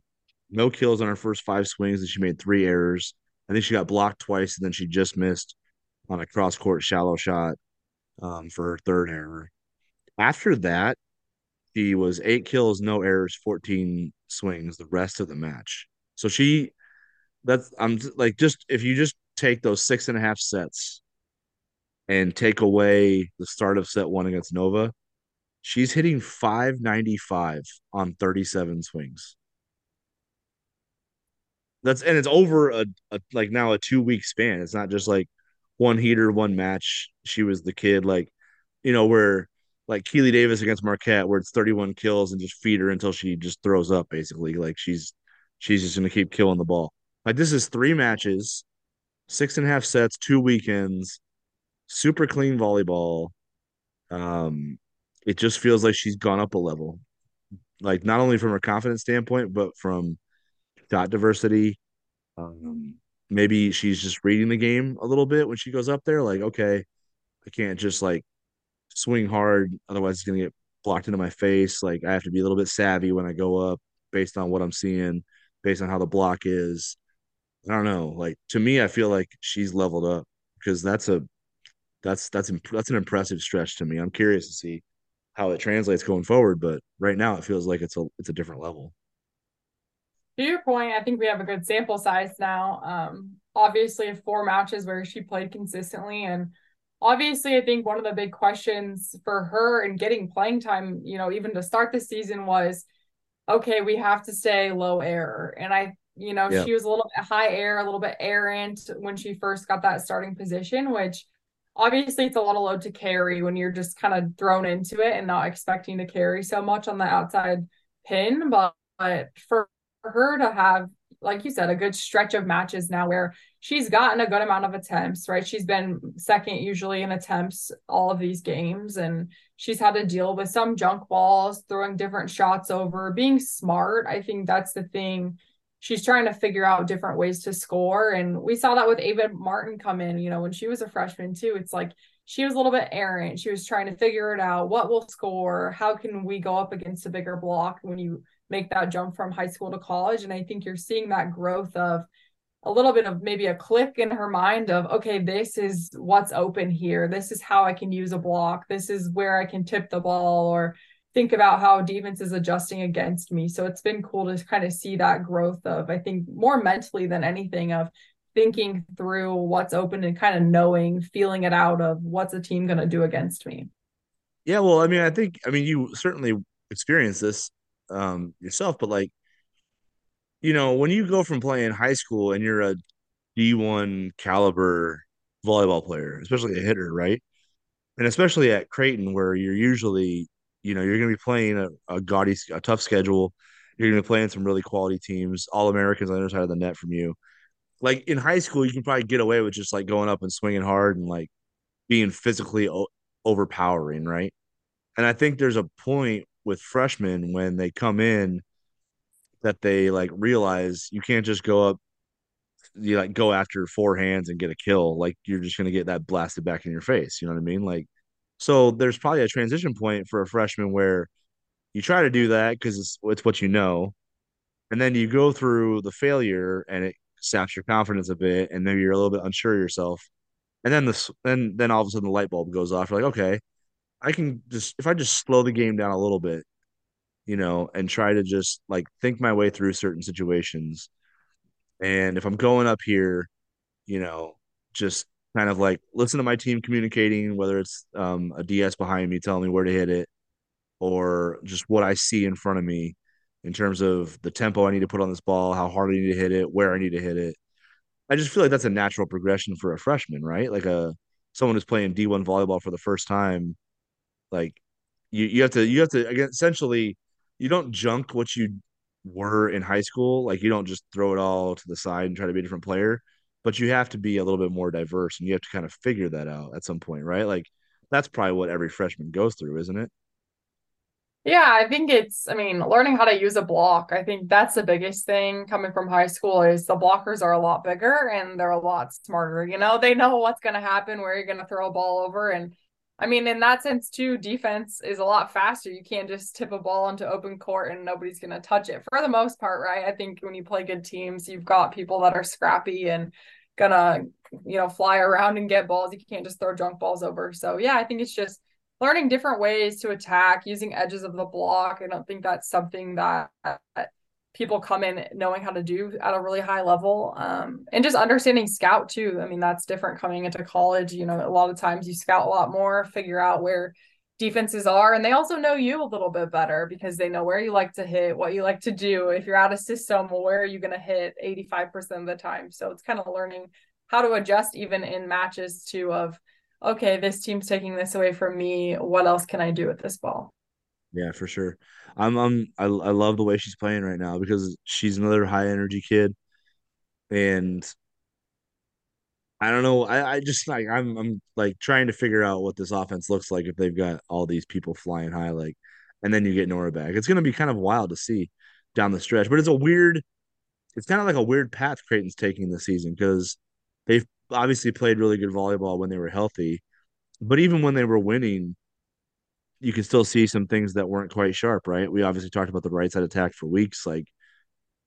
no kills on her first five swings, and she made three errors. I think she got blocked twice, and then she just missed on a cross court shallow shot um, for her third error. After that, she was eight kills, no errors, 14 swings the rest of the match. So she that's I'm like just if you just take those six and a half sets and take away the start of set one against Nova, she's hitting 595 on 37 swings. That's and it's over a, a like now a two week span. It's not just like one heater, one match. She was the kid, like, you know, where like Keely Davis against Marquette, where it's 31 kills and just feed her until she just throws up, basically. Like she's she's just gonna keep killing the ball. Like this is three matches, six and a half sets, two weekends, super clean volleyball. Um, it just feels like she's gone up a level. Like not only from a confidence standpoint, but from dot diversity. Um, maybe she's just reading the game a little bit when she goes up there. Like, okay, I can't just like swing hard, otherwise it's gonna get blocked into my face. Like I have to be a little bit savvy when I go up based on what I'm seeing, based on how the block is. I don't know. Like to me, I feel like she's leveled up because that's a that's that's that's an impressive stretch to me. I'm curious to see how it translates going forward, but right now it feels like it's a it's a different level. To your point, I think we have a good sample size now. Um, obviously, four matches where she played consistently, and obviously, I think one of the big questions for her in getting playing time, you know, even to start the season was, okay, we have to stay low error, and I, you know, Yeah. she was a little bit high air, a little bit errant when she first got that starting position, which obviously it's a lot of load to carry when you're just kind of thrown into it and not expecting to carry so much on the outside pin, but, but for her to have, like you said, a good stretch of matches now where she's gotten a good amount of attempts, right? She's been second usually in attempts all of these games, and she's had to deal with some junk balls, throwing different shots over, being smart. I think that's the thing. She's trying to figure out different ways to score. And we saw that with Ava Martin come in, you know, when she was a freshman too. It's like she was a little bit errant. She was trying to figure it out. What will score? How can we go up against a bigger block when you make that jump from high school to college. And I think you're seeing that growth of a little bit of maybe a click in her mind of, okay, this is what's open here. This is how I can use a block. This is where I can tip the ball or think about how defense is adjusting against me. So it's been cool to kind of see that growth of, I think, more mentally than anything of thinking through what's open and kind of knowing, feeling it out of what's a team going to do against me. Yeah, well, I mean, I think I mean you certainly experienced this um yourself, but like, you know, when you go from playing high school and you're a D1 caliber volleyball player, especially a hitter, right? And especially at Creighton, where you're usually, you know, you're going to be playing a, a gaudy, a tough schedule. You're going to be playing some really quality teams, all Americans on the other side of the net from you. Like in high school, you can probably get away with just like going up and swinging hard and like being physically o- overpowering, right? And I think there's a point with freshmen when they come in that they like realize you can't just go up you like go after four hands and get a kill, like you're just gonna get that blasted back in your face. You know what I mean? Like, so there's probably a transition point for a freshman where you try to do that because it's it's what you know, and then you go through the failure and it saps your confidence a bit, and maybe you're a little bit unsure of yourself, and then this then then all of a sudden the light bulb goes off. You're like, okay, I can just if I just slow the game down a little bit, you know, and try to just like think my way through certain situations. And if I'm going up here, you know, just kind of like listen to my team communicating, whether it's um, a DS behind me telling me where to hit it or just what I see in front of me in terms of the tempo I need to put on this ball, how hard I need to hit it, where I need to hit it. I just feel like that's a natural progression for a freshman, right? Like a someone who's playing D1 volleyball for the first time like you you have to you have to again essentially you don't junk what you were in high school. Like you don't just throw it all to the side and try to be a different player, but you have to be a little bit more diverse and you have to kind of figure that out at some point, right? Like that's probably what every freshman goes through, isn't it? Yeah, I think it's, I mean, learning how to use a block. I think that's the biggest thing coming from high school is the blockers are a lot bigger and they're a lot smarter. You know, they know what's going to happen, where you're going to throw a ball over. And I mean, in that sense, too, defense is a lot faster. You can't just tip a ball into open court and nobody's going to touch it for the most part, right? I think when you play good teams, you've got people that are scrappy and gonna, you know, fly around and get balls. You can't just throw junk balls over. So, yeah, I think it's just learning different ways to attack using edges of the block. I don't think that's something that people come in knowing how to do at a really high level um, and just understanding scout too. I mean, that's different coming into college. You know, a lot of times you scout a lot more, figure out where defenses are, and they also know you a little bit better because they know where you like to hit, what you like to do. If you're out of system, where are you going to hit 85% of the time? So it's kind of learning how to adjust even in matches too of okay, this team's taking this away from me. What else can I do with this ball? Yeah, for sure. I'm I'm I, I love the way she's playing right now because she's another high energy kid and I don't know. I, I just like I'm I'm like trying to figure out what this offense looks like if they've got all these people flying high, like, and then you get Norah back. It's gonna be kind of wild to see down the stretch, but it's a weird. It's kind of like a weird path Creighton's taking this season because they've obviously played really good volleyball when they were healthy, but even when they were winning, you can still see some things that weren't quite sharp, right? We obviously talked about the right side attack for weeks. Like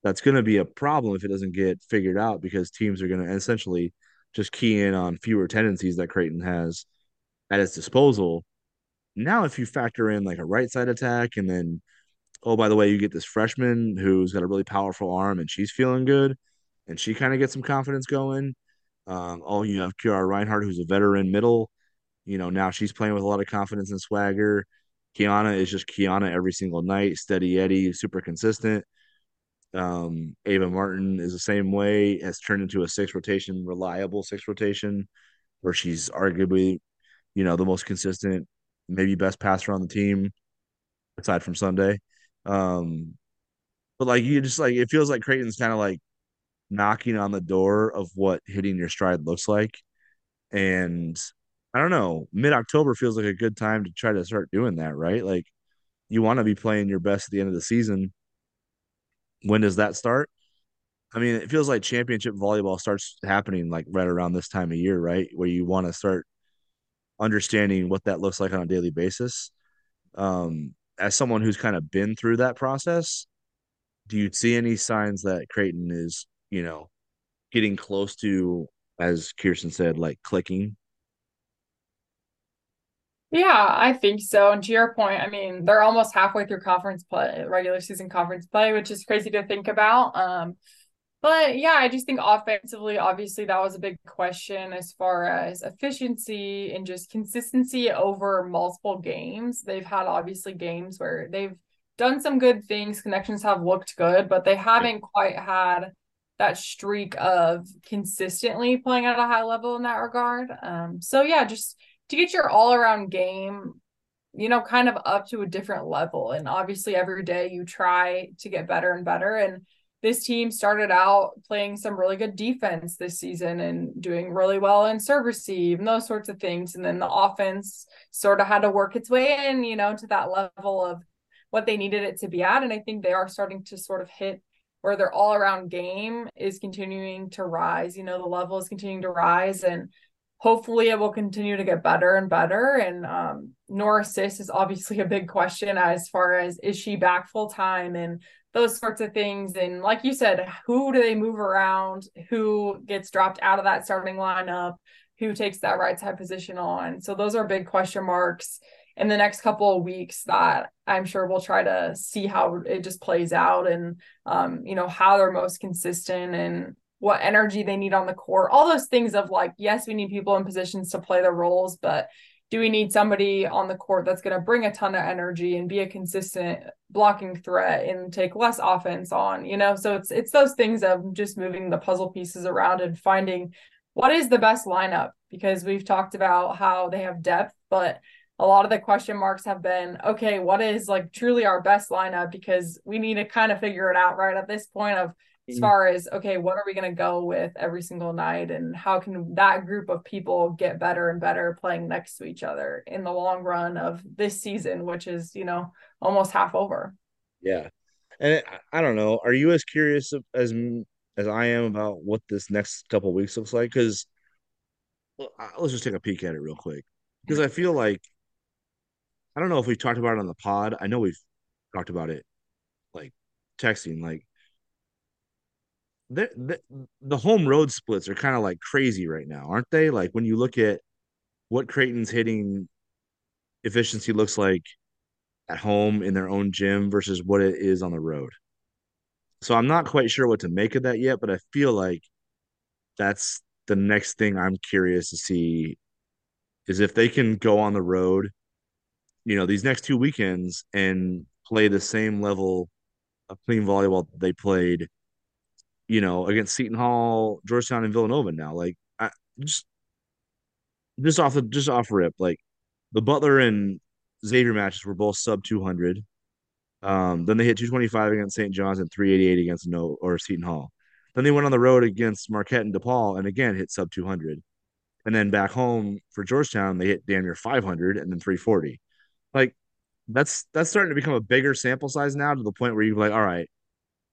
that's going to be a problem if it doesn't get figured out because teams are going to essentially just key in on fewer tendencies that Creighton has at its disposal. Now, if you factor in like a right side attack and then, oh, by the way, you get this freshman who's got a really powerful arm and she's feeling good and she kind of gets some confidence going. Um, oh, you have Kiara Reinhardt, who's a veteran middle you know, now she's playing with a lot of confidence and swagger. Kiana is just Kiana every single night, steady Eddie, super consistent. Um, Ava Martin is the same way, has turned into a six rotation, reliable six rotation, where she's arguably, you know, the most consistent, maybe best passer on the team, aside from Sunday. Um, but like you just like it feels like Creighton's kind of like knocking on the door of what hitting your stride looks like. And I don't know. Mid October feels like a good time to try to start doing that, right? Like you want to be playing your best at the end of the season. When does that start? I mean, it feels like championship volleyball starts happening like right around this time of year, right? Where you want to start understanding what that looks like on a daily basis. Um, as someone who's kind of been through that process, do you see any signs that Creighton is, you know, getting close to, as Kirsten said, like clicking yeah, I think so. And to your point, I mean, they're almost halfway through conference play, regular season conference play, which is crazy to think about. Um, but yeah, I just think offensively, obviously, that was a big question as far as efficiency and just consistency over multiple games. They've had obviously games where they've done some good things, connections have looked good, but they haven't quite had that streak of consistently playing at a high level in that regard. Um, so yeah, just to get your all around game, you know, kind of up to a different level. And obviously, every day you try to get better and better. And this team started out playing some really good defense this season and doing really well in serve receive and those sorts of things. And then the offense sort of had to work its way in, you know, to that level of what they needed it to be at. And I think they are starting to sort of hit where their all around game is continuing to rise. You know, the level is continuing to rise and hopefully it will continue to get better and better. And um, Norah Sis is obviously a big question as far as is she back full time and those sorts of things. And like you said, who do they move around? Who gets dropped out of that starting lineup? Who takes that right side position on? So those are big question marks in the next couple of weeks that I'm sure we'll try to see how it just plays out and um, you know how they're most consistent and what energy they need on the court all those things of like yes we need people in positions to play the roles but do we need somebody on the court that's going to bring a ton of energy and be a consistent blocking threat and take less offense on you know? So it's it's those things of just moving the puzzle pieces around and finding what is the best lineup because we've talked about how they have depth but a lot of the question marks have been okay what is like truly our best lineup? Because we need to kind of figure it out right at this point of as mm-hmm. far as okay what are we going to go with every single night and how can that group of people get better and better playing next to each other in the long run of this season which is you know almost half over yeah and i don't know are you as curious as as i am about what this next couple weeks looks like because let's just take a peek at it real quick because i feel like I don't know if we've talked about it on the pod. I know we've talked about it like texting. Like the the, home road splits are kind of like crazy right now, aren't they? Like when you look at what Creighton's hitting efficiency looks like at home in their own gym versus what it is on the road. So I'm not quite sure what to make of that yet, but I feel like that's the next thing I'm curious to see is if they can go on the road you know these next two weekends and play the same level of clean volleyball they played you know against Seton Hall, Georgetown, and Villanova. Now, like I just just off the just off rip, like the Butler and Xavier matches were both sub two hundred. Um, then they hit 225 against St. John's and 388 against No or Seton Hall. Then they went on the road against Marquette and DePaul and again hit sub 200. And then back home for Georgetown, they hit damn near 500 and then 340 like that's that's starting to become a bigger sample size now to the point where you're like, all right,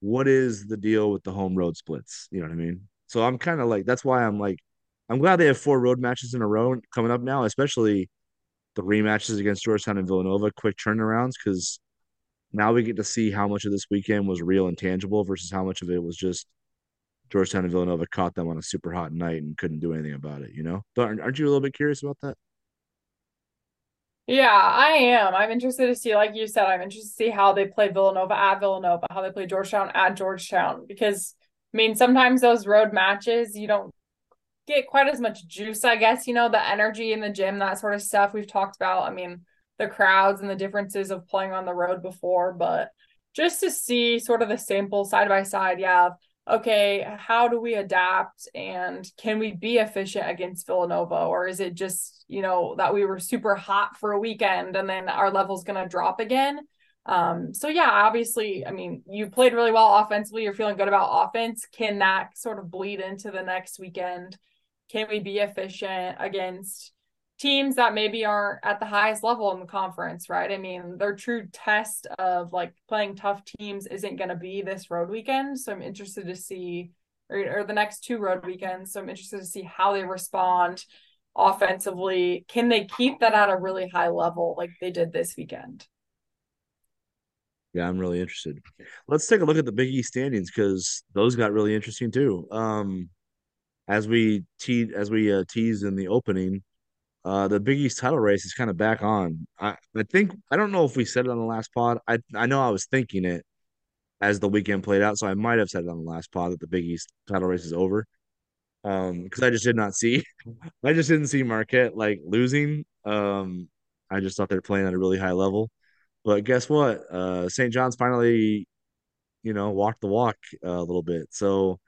what is the deal with the home road splits? You know what I mean? So I'm kind of like that's why I'm like I'm glad they have four road matches in a row coming up now, especially the rematches against Georgetown and Villanova, quick turnarounds, because now we get to see how much of this weekend was real and tangible versus how much of it was just Georgetown and Villanova caught them on a super hot night and couldn't do anything about it. You know, aren't you a little bit curious about that? Yeah, I am. I'm interested to see, like you said, I'm interested to see how they play Villanova at Villanova, how they play Georgetown at Georgetown. Because I mean, sometimes those road matches you don't get quite as much juice, I guess, you know, the energy in the gym, that sort of stuff we've talked about. I mean, the crowds and the differences of playing on the road before, but just to see sort of the sample side by side, yeah, okay, how do we adapt and can we be efficient against Villanova? Or is it just, you know, that we were super hot for a weekend and then our level's going to drop again? Um, so yeah, obviously, I mean, you played really well offensively. You're feeling good about offense. Can that sort of bleed into the next weekend? Can we be efficient against teams that maybe aren't at the highest level in the conference, right? I mean, their true test of like playing tough teams isn't going to be this road weekend. So I'm interested to see, or, or the next two road weekends. So I'm interested to see how they respond offensively. Can they keep that at a really high level like they did this weekend? Yeah, I'm really interested. Let's take a look at the Big East standings because those got really interesting too. Um, as we te- as we uh, teased in the opening, uh, the Big East title race is kind of back on. I, I think I don't know if we said it on the last pod. I I know I was thinking it as the weekend played out, so I might have said it on the last pod that the Big East title race is over. Um, because I just did not see, I just didn't see Marquette like losing. Um, I just thought they're playing at a really high level. But guess what? Uh, St. John's finally, you know, walked the walk uh, a little bit. So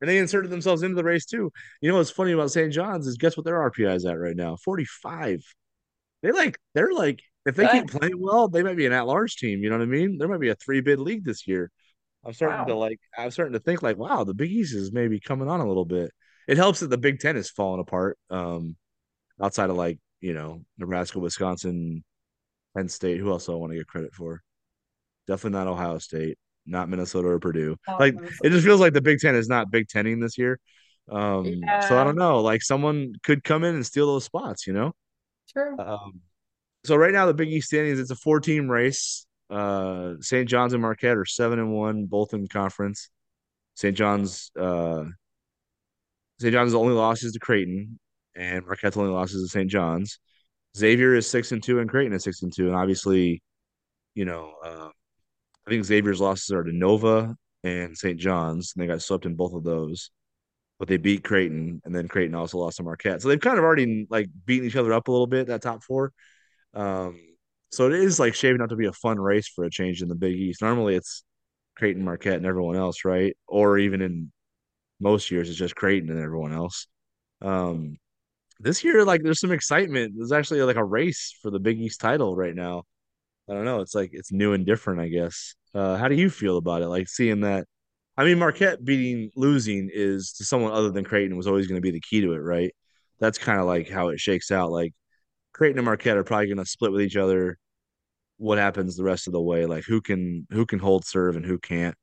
and they inserted themselves into the race too. You know what's funny about St. John's is guess what their RPI is at right now? 45. They like they're like if they keep playing well, they might be an at-large team. You know what I mean? There might be a three-bid league this year. I'm starting wow. to like I'm starting to think like, wow, the Big East is maybe coming on a little bit. It helps that the Big Ten is falling apart. Um, outside of like, you know, Nebraska, Wisconsin, Penn State. Who else do I want to get credit for? Definitely not Ohio State. Not Minnesota or Purdue. Oh, Like it just feels like the Big Ten is not Big Tening this year. Um, so I don't know. Like someone could come in and steal those spots, you know? true. Um, so right now the Big East standings, it's a four team race. Uh, St. John's and Marquette are seven and one, both in conference. St. John's, uh, St. John's only losses to Creighton, and Marquette's only losses to St. John's. Xavier is six and two, and Creighton is six and two, and obviously, you know, uh, I think Xavier's losses are to Nova and St. John's, and they got swept in both of those. But they beat Creighton, and then Creighton also lost to Marquette, so they've kind of already like beaten each other up a little bit. That top four, um, so it is like shaping up to be a fun race for a change in the Big East. Normally, it's Creighton, Marquette, and everyone else, right? Or even in most years, it's just Creighton and everyone else. Um, this year, like, there's some excitement. There's actually like a race for the Big East title right now. I don't know. It's like it's new and different, I guess. Uh, how do you feel about it? Like seeing that. I mean, Marquette beating losing is to someone other than Creighton was always going to be the key to it, right? That's kind of like how it shakes out. Like Creighton and Marquette are probably going to split with each other. What happens the rest of the way? Like who can who can hold serve and who can't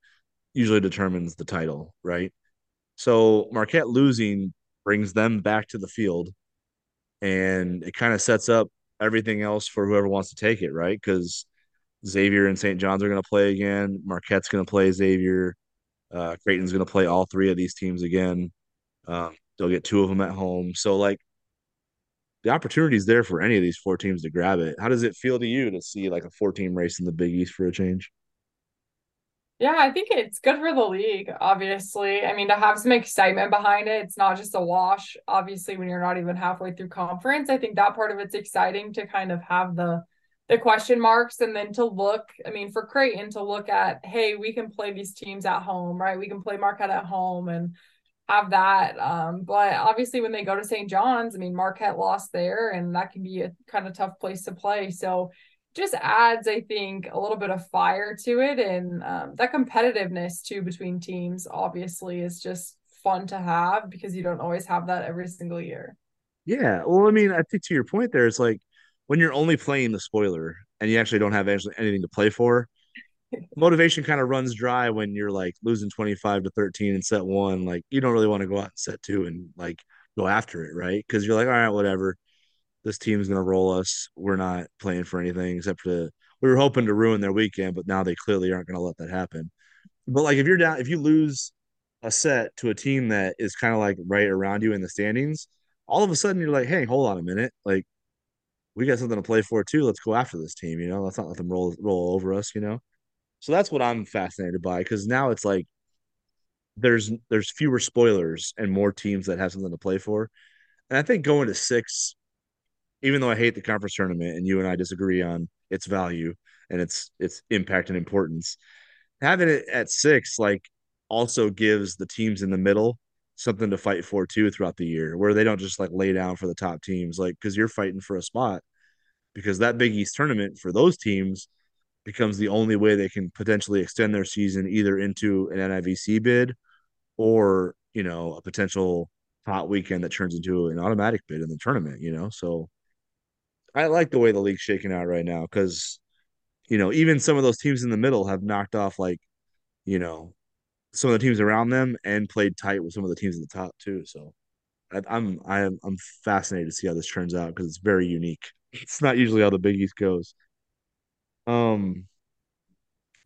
usually determines the title, right? So Marquette losing brings them back to the field, and it kind of sets up everything else for whoever wants to take it, right? Because Xavier and St. John's are going to play again. Marquette's going to play Xavier. Uh, Creighton's going to play all three of these teams again. Um, they'll get two of them at home. So, like, the opportunity is there for any of these four teams to grab it. How does it feel to you to see like a four team race in the Big East for a change? Yeah, I think it's good for the league, obviously. I mean, to have some excitement behind it, it's not just a wash, obviously, when you're not even halfway through conference. I think that part of it's exciting to kind of have the the question marks and then to look, I mean, for Creighton to look at, hey, we can play these teams at home, right? We can play Marquette at home and have that. Um, but obviously when they go to St. John's, I mean, Marquette lost there and that can be a kind of tough place to play. So just adds, I think, a little bit of fire to it. And um, that competitiveness too between teams obviously is just fun to have because you don't always have that every single year. Yeah. Well, I mean, I think to your point there, it's like when you're only playing the spoiler and you actually don't have actually anything to play for, motivation kind of runs dry when you're like losing 25 to 13 in set one. Like you don't really want to go out in set two and like go after it, right? Because you're like, all right, whatever. This team's gonna roll us. We're not playing for anything except to we were hoping to ruin their weekend, but now they clearly aren't gonna let that happen. But like if you're down if you lose a set to a team that is kind of like right around you in the standings, all of a sudden you're like, hey, hold on a minute. Like we got something to play for too. Let's go after this team, you know. Let's not let them roll roll over us, you know. So that's what I'm fascinated by because now it's like there's there's fewer spoilers and more teams that have something to play for. And I think going to six, even though I hate the conference tournament and you and I disagree on its value and its its impact and importance, having it at six like also gives the teams in the middle something to fight for too throughout the year, where they don't just like lay down for the top teams, like because you're fighting for a spot. Because that Big East tournament for those teams becomes the only way they can potentially extend their season either into an NIVC bid or, you know, a potential hot weekend that turns into an automatic bid in the tournament, you know? So I like the way the league's shaking out right now because, you know, even some of those teams in the middle have knocked off like, you know, some of the teams around them and played tight with some of the teams at the top too. So I, I'm I'm I'm fascinated to see how this turns out because it's very unique. It's not usually how the Big East goes. Um,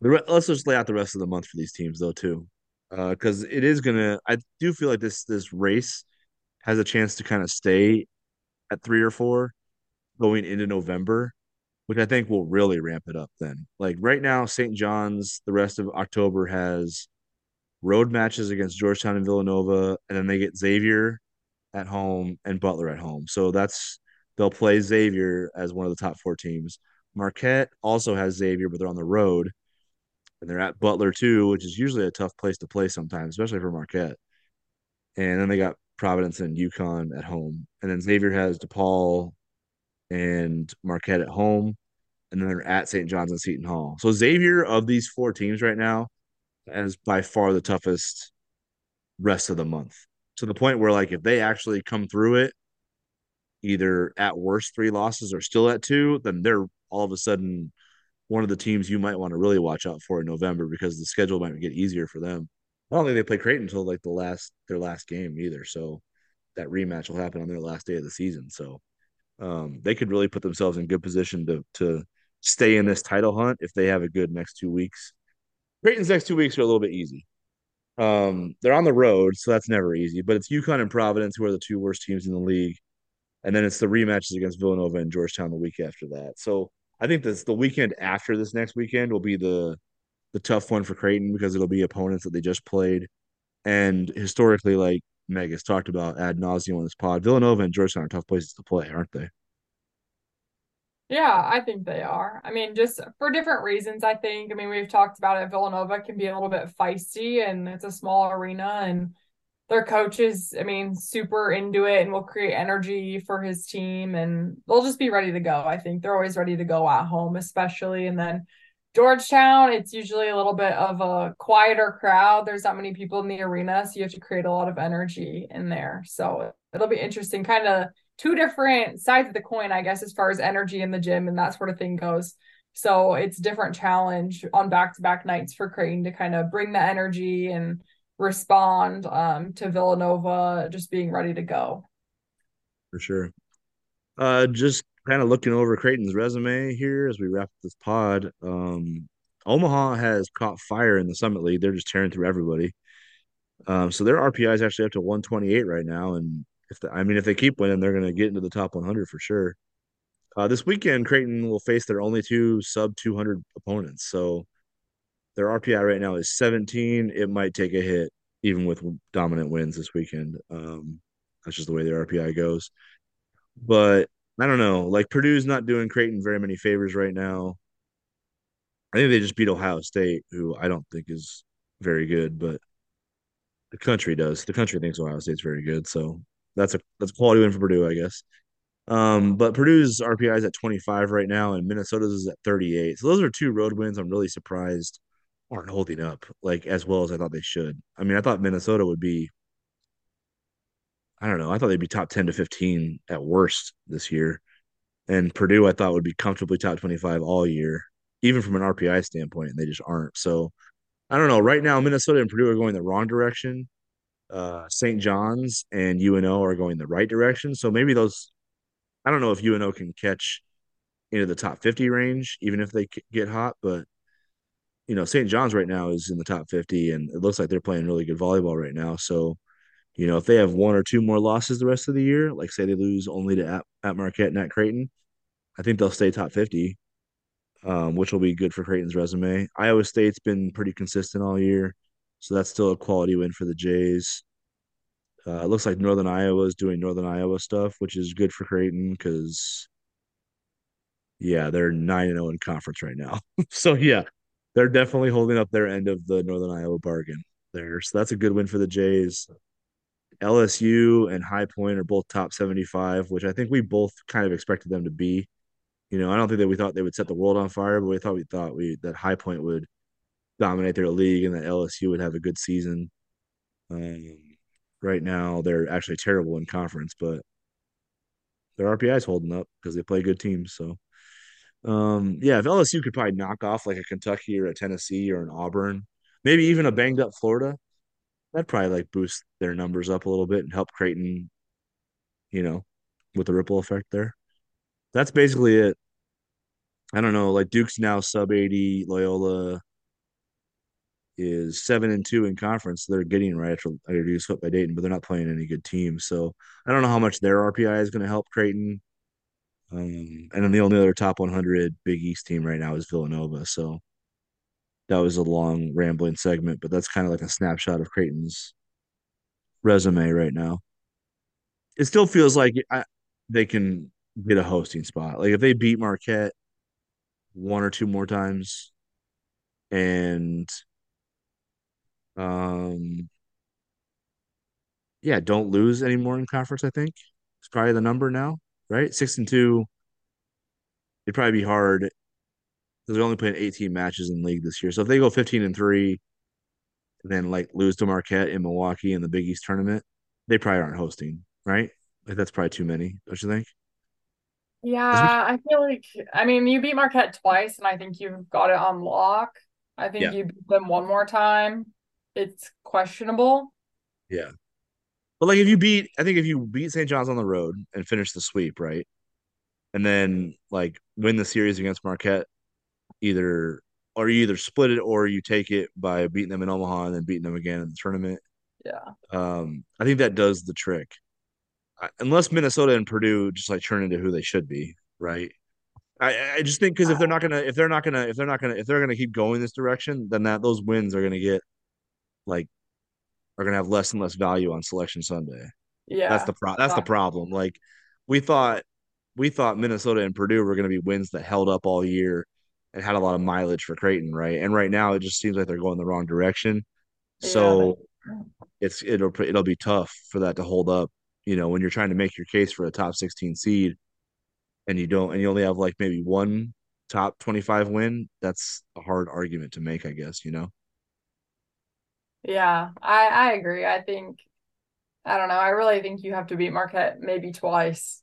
The re- let's just lay out the rest of the month for these teams though too, because it is gonna. I do feel like this this race has a chance to kind of stay at three or four going into November, which I think will really ramp it up. Then, like right now, St. John's the rest of October has road matches against Georgetown and Villanova, and then they get Xavier at home and Butler at home. So that's they'll play Xavier as one of the top four teams. Marquette also has Xavier, but they're on the road and they're at Butler too, which is usually a tough place to play sometimes, especially for Marquette. And then they got Providence and UConn at home, and then Xavier has DePaul and Marquette at home, and then they're at St. John's and Seton Hall. So Xavier of these four teams right now has by far the toughest rest of the month to the point where like if they actually come through it either at worst three losses or still at two then they're all of a sudden one of the teams you might want to really watch out for in November because the schedule might get easier for them. I don't think they play Creighton until like the last their last game either. So that rematch will happen on their last day of the season. So um, they could really put themselves in good position to to stay in this title hunt if they have a good next two weeks. Creighton's next two weeks are a little bit easy. Um, they're on the road, so that's never easy. But it's UConn and Providence who are the two worst teams in the league, and then it's the rematches against Villanova and Georgetown the week after that. So I think this the weekend after this next weekend will be the the tough one for Creighton because it'll be opponents that they just played, and historically, like Meg has talked about ad nauseum on this pod, Villanova and Georgetown are tough places to play, aren't they? Yeah, I think they are. I mean, just for different reasons, I think. I mean, we've talked about it. Villanova can be a little bit feisty and it's a small arena and their coach is, I mean, super into it and will create energy for his team and they'll just be ready to go. I think they're always ready to go at home, especially. And then Georgetown, it's usually a little bit of a quieter crowd. There's not many people in the arena, so you have to create a lot of energy in there. So it'll be interesting, kind of two different sides of the coin, I guess, as far as energy in the gym and that sort of thing goes. So it's different challenge on back to back nights for Creighton to kind of bring the energy and respond um, to Villanova just being ready to go. For sure. Uh, just kind of looking over Creighton's resume here as we wrap this pod. Um, Omaha has caught fire in the Summit League. They're just tearing through everybody. Um, so their RPI is actually up to 128 right now, and if the, I mean if they keep winning, they're going to get into the top 100 for sure. Uh, this weekend, Creighton will face their only two sub 200 opponents. So their RPI right now is 17. It might take a hit even with dominant wins this weekend. Um, that's just the way their RPI goes. But I don't know. Like Purdue's not doing Creighton very many favors right now. I think they just beat Ohio State, who I don't think is very good, but the country does. The country thinks Ohio State's very good, so that's a that's a quality win for Purdue, I guess. Um, but Purdue's RPI is at 25 right now, and Minnesota's is at 38. So those are two road wins. I'm really surprised aren't holding up like as well as I thought they should. I mean, I thought Minnesota would be, I don't know, I thought they'd be top 10 to 15 at worst this year. And Purdue, I thought would be comfortably top 25 all year, even from an RPI standpoint, and they just aren't. So I don't know. Right now, Minnesota and Purdue are going the wrong direction. Uh, St. John's and UNO are going the right direction. So maybe those, I don't know if UNO can catch into the top 50 range, even if they get hot, but you know, St. John's right now is in the top 50, and it looks like they're playing really good volleyball right now. So, you know, if they have one or two more losses the rest of the year, like say they lose only to at, at Marquette and at Creighton, I think they'll stay top 50, um, which will be good for Creighton's resume. Iowa State's been pretty consistent all year, so that's still a quality win for the Jays. Uh, it looks like Northern Iowa is doing Northern Iowa stuff, which is good for Creighton because, yeah, they're 9 and 0 in conference right now. so, yeah, they're definitely holding up their end of the Northern Iowa bargain there. So that's a good win for the Jays. LSU and High Point are both top 75, which I think we both kind of expected them to be. You know, I don't think that we thought they would set the world on fire, but we thought we thought we that High Point would dominate their league and that LSU would have a good season. Um, right now, they're actually terrible in conference, but their RPI is holding up because they play good teams. So um, yeah, if LSU could probably knock off like a Kentucky or a Tennessee or an Auburn, maybe even a banged up Florida, that'd probably like boost their numbers up a little bit and help Creighton, you know, with the ripple effect there. That's basically it. I don't know. Like Duke's now sub 80, Loyola is seven and two in conference. They're getting right after Duke swept by Dayton, but they're not playing any good teams. So I don't know how much their RPI is going to help Creighton. Um, and then the only other top 100 Big East team right now is Villanova. So that was a long rambling segment, but that's kind of like a snapshot of Creighton's resume right now. It still feels like I, they can get a hosting spot. Like if they beat Marquette one or two more times, and um, yeah, don't lose anymore in conference. I think it's probably the number now, right? Six and two. It'd probably be hard because they're only playing 18 matches in league this year. So if they go 15 and three, and then like lose to Marquette in Milwaukee in the Big East tournament, they probably aren't hosting, right? Like that's probably too many, don't you think? Yeah, we, I feel like I mean you beat Marquette twice and I think you've got it on lock. I think yeah, you beat them one more time. It's questionable. yeah. But like if you beat, I think if you beat St. John's on the road and finish the sweep, right, and then like win the series against Marquette, either or you either split it or you take it by beating them in Omaha and then beating them again in the tournament. Yeah. Um, I think that does the trick. I, unless Minnesota and Purdue just like turn into who they should be, right? I, I just think because if they're not gonna if they're not gonna if they're not gonna if they're gonna keep going this direction, then that those wins are gonna get like are gonna have less and less value on Selection Sunday. Yeah, that's the pro that's the problem. Like we thought we thought Minnesota and Purdue were gonna be wins that held up all year and had a lot of mileage for Creighton, right? And right now it just seems like they're going the wrong direction. Yeah, So it's it'll it'll be tough for that to hold up. You know, when you're trying to make your case for a top 16 seed and you don't and you only have like maybe one top 25 win, that's a hard argument to make, I guess, you know. yeah, I I agree. I think I don't know. I really think you have to beat Marquette maybe twice,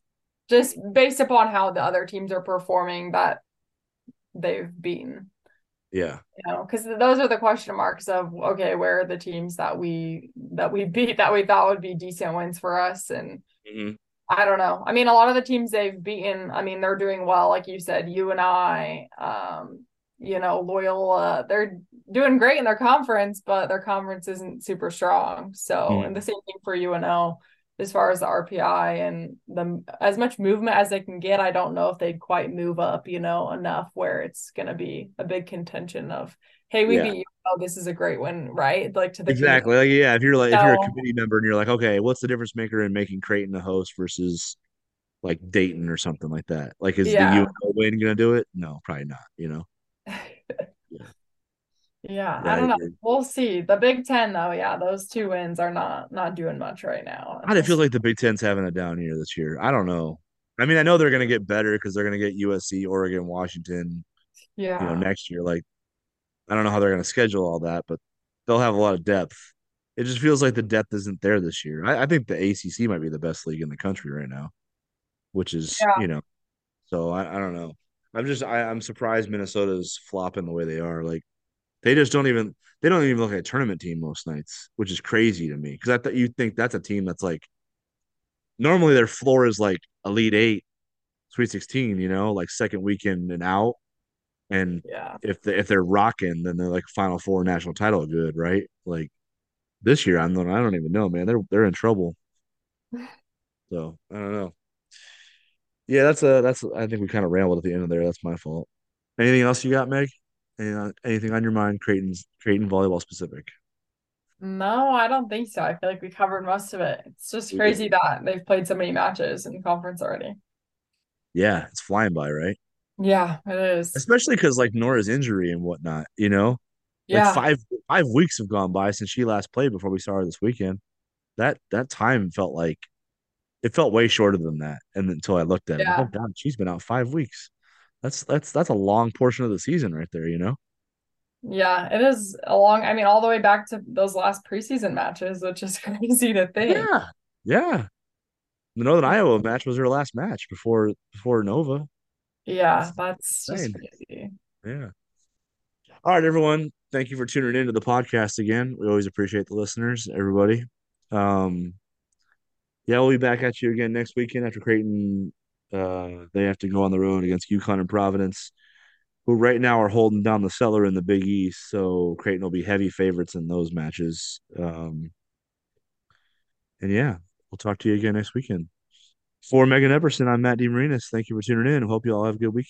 just based upon how the other teams are performing that they've beaten. Yeah. You know, because those are the question marks of okay, where are the teams that we that we beat that we thought would be decent wins for us, and hmm I don't know. I mean, a lot of the teams they've beaten, I mean, they're doing well, like you said, UNI, um, you know, Loyola, they're doing great in their conference, but their conference isn't super strong. So, and the same thing for UNO as far as the RPI and the as much movement as they can get. I don't know if they'd quite move up, you know, enough where it's going to be a big contention of, hey, we Yeah. beat you. Oh, this is a great win, right? Like to the. Exactly. Like, yeah, if you're like if you're a committee member and you're like, okay, what's the difference maker in making Creighton a host versus like Dayton or something like that? Like, is the yeah. UNO win gonna do it? No, probably not. You know. Yeah. Yeah, I I don't know. We'll see. The Big Ten, though, yeah, those two wins are not not doing much right now, God, it feels like the Big Ten's having a down year this year. I don't know. I mean, I know they're gonna get better because they're gonna get USC, Oregon, Washington, Yeah. you know, next year. Like, I don't know how they're gonna schedule all that, but they'll have a lot of depth. It just feels like the depth isn't there this year. I, I think the ACC might be the best league in the country right now, which is, yeah, you know, so I, I don't know. I'm just I, I'm surprised Minnesota's flopping the way they are. Like they just don't even they don't even look like a tournament team most nights, which is crazy to me because I thought you think that's a team that's like normally their floor is like Elite Eight, Sweet Sixteen, you know, like second weekend and out. And yeah, if they, if they're rocking, then they're like Final Four national title good, right? Like this year, I'm I don't even know, man. They're they're in trouble. So I don't know. Yeah, that's a that's I think we kind of rambled at the end of there. That's my fault. Anything else you got, Meg? Any, anything on your mind? Creighton's Creighton volleyball specific. No, I don't think so. I feel like we covered most of it. It's just We did. crazy that they've played so many matches in conference already. Yeah, it's flying by, right? Yeah, it is. Especially because like Norah's injury and whatnot. You know, like Yeah, five five weeks have gone by since she last played before we saw her this weekend. That that time felt like it felt way shorter than that. And until I looked at it, like, oh God, she's been out five weeks. That's that's that's a long portion of the season right there. You know. yeah. It is a long. I mean, all the way back to those last preseason matches, which is crazy to think. Yeah. Yeah. The Northern Iowa match was her last match before before Nova. Yeah, That's that's just crazy. Yeah. All right, everyone. Thank you for tuning into the podcast again. We always appreciate the listeners, everybody. Um, yeah, we'll be back at you again next weekend after Creighton. Uh, they have to go on the road against UConn and Providence, who right now are holding down the cellar in the Big East. So Creighton will be heavy favorites in those matches. Um, and yeah, we'll talk to you again next weekend. For Megan Epperson, I'm Matt DeMarinis. Thank you for tuning in. Hope you all have a good week.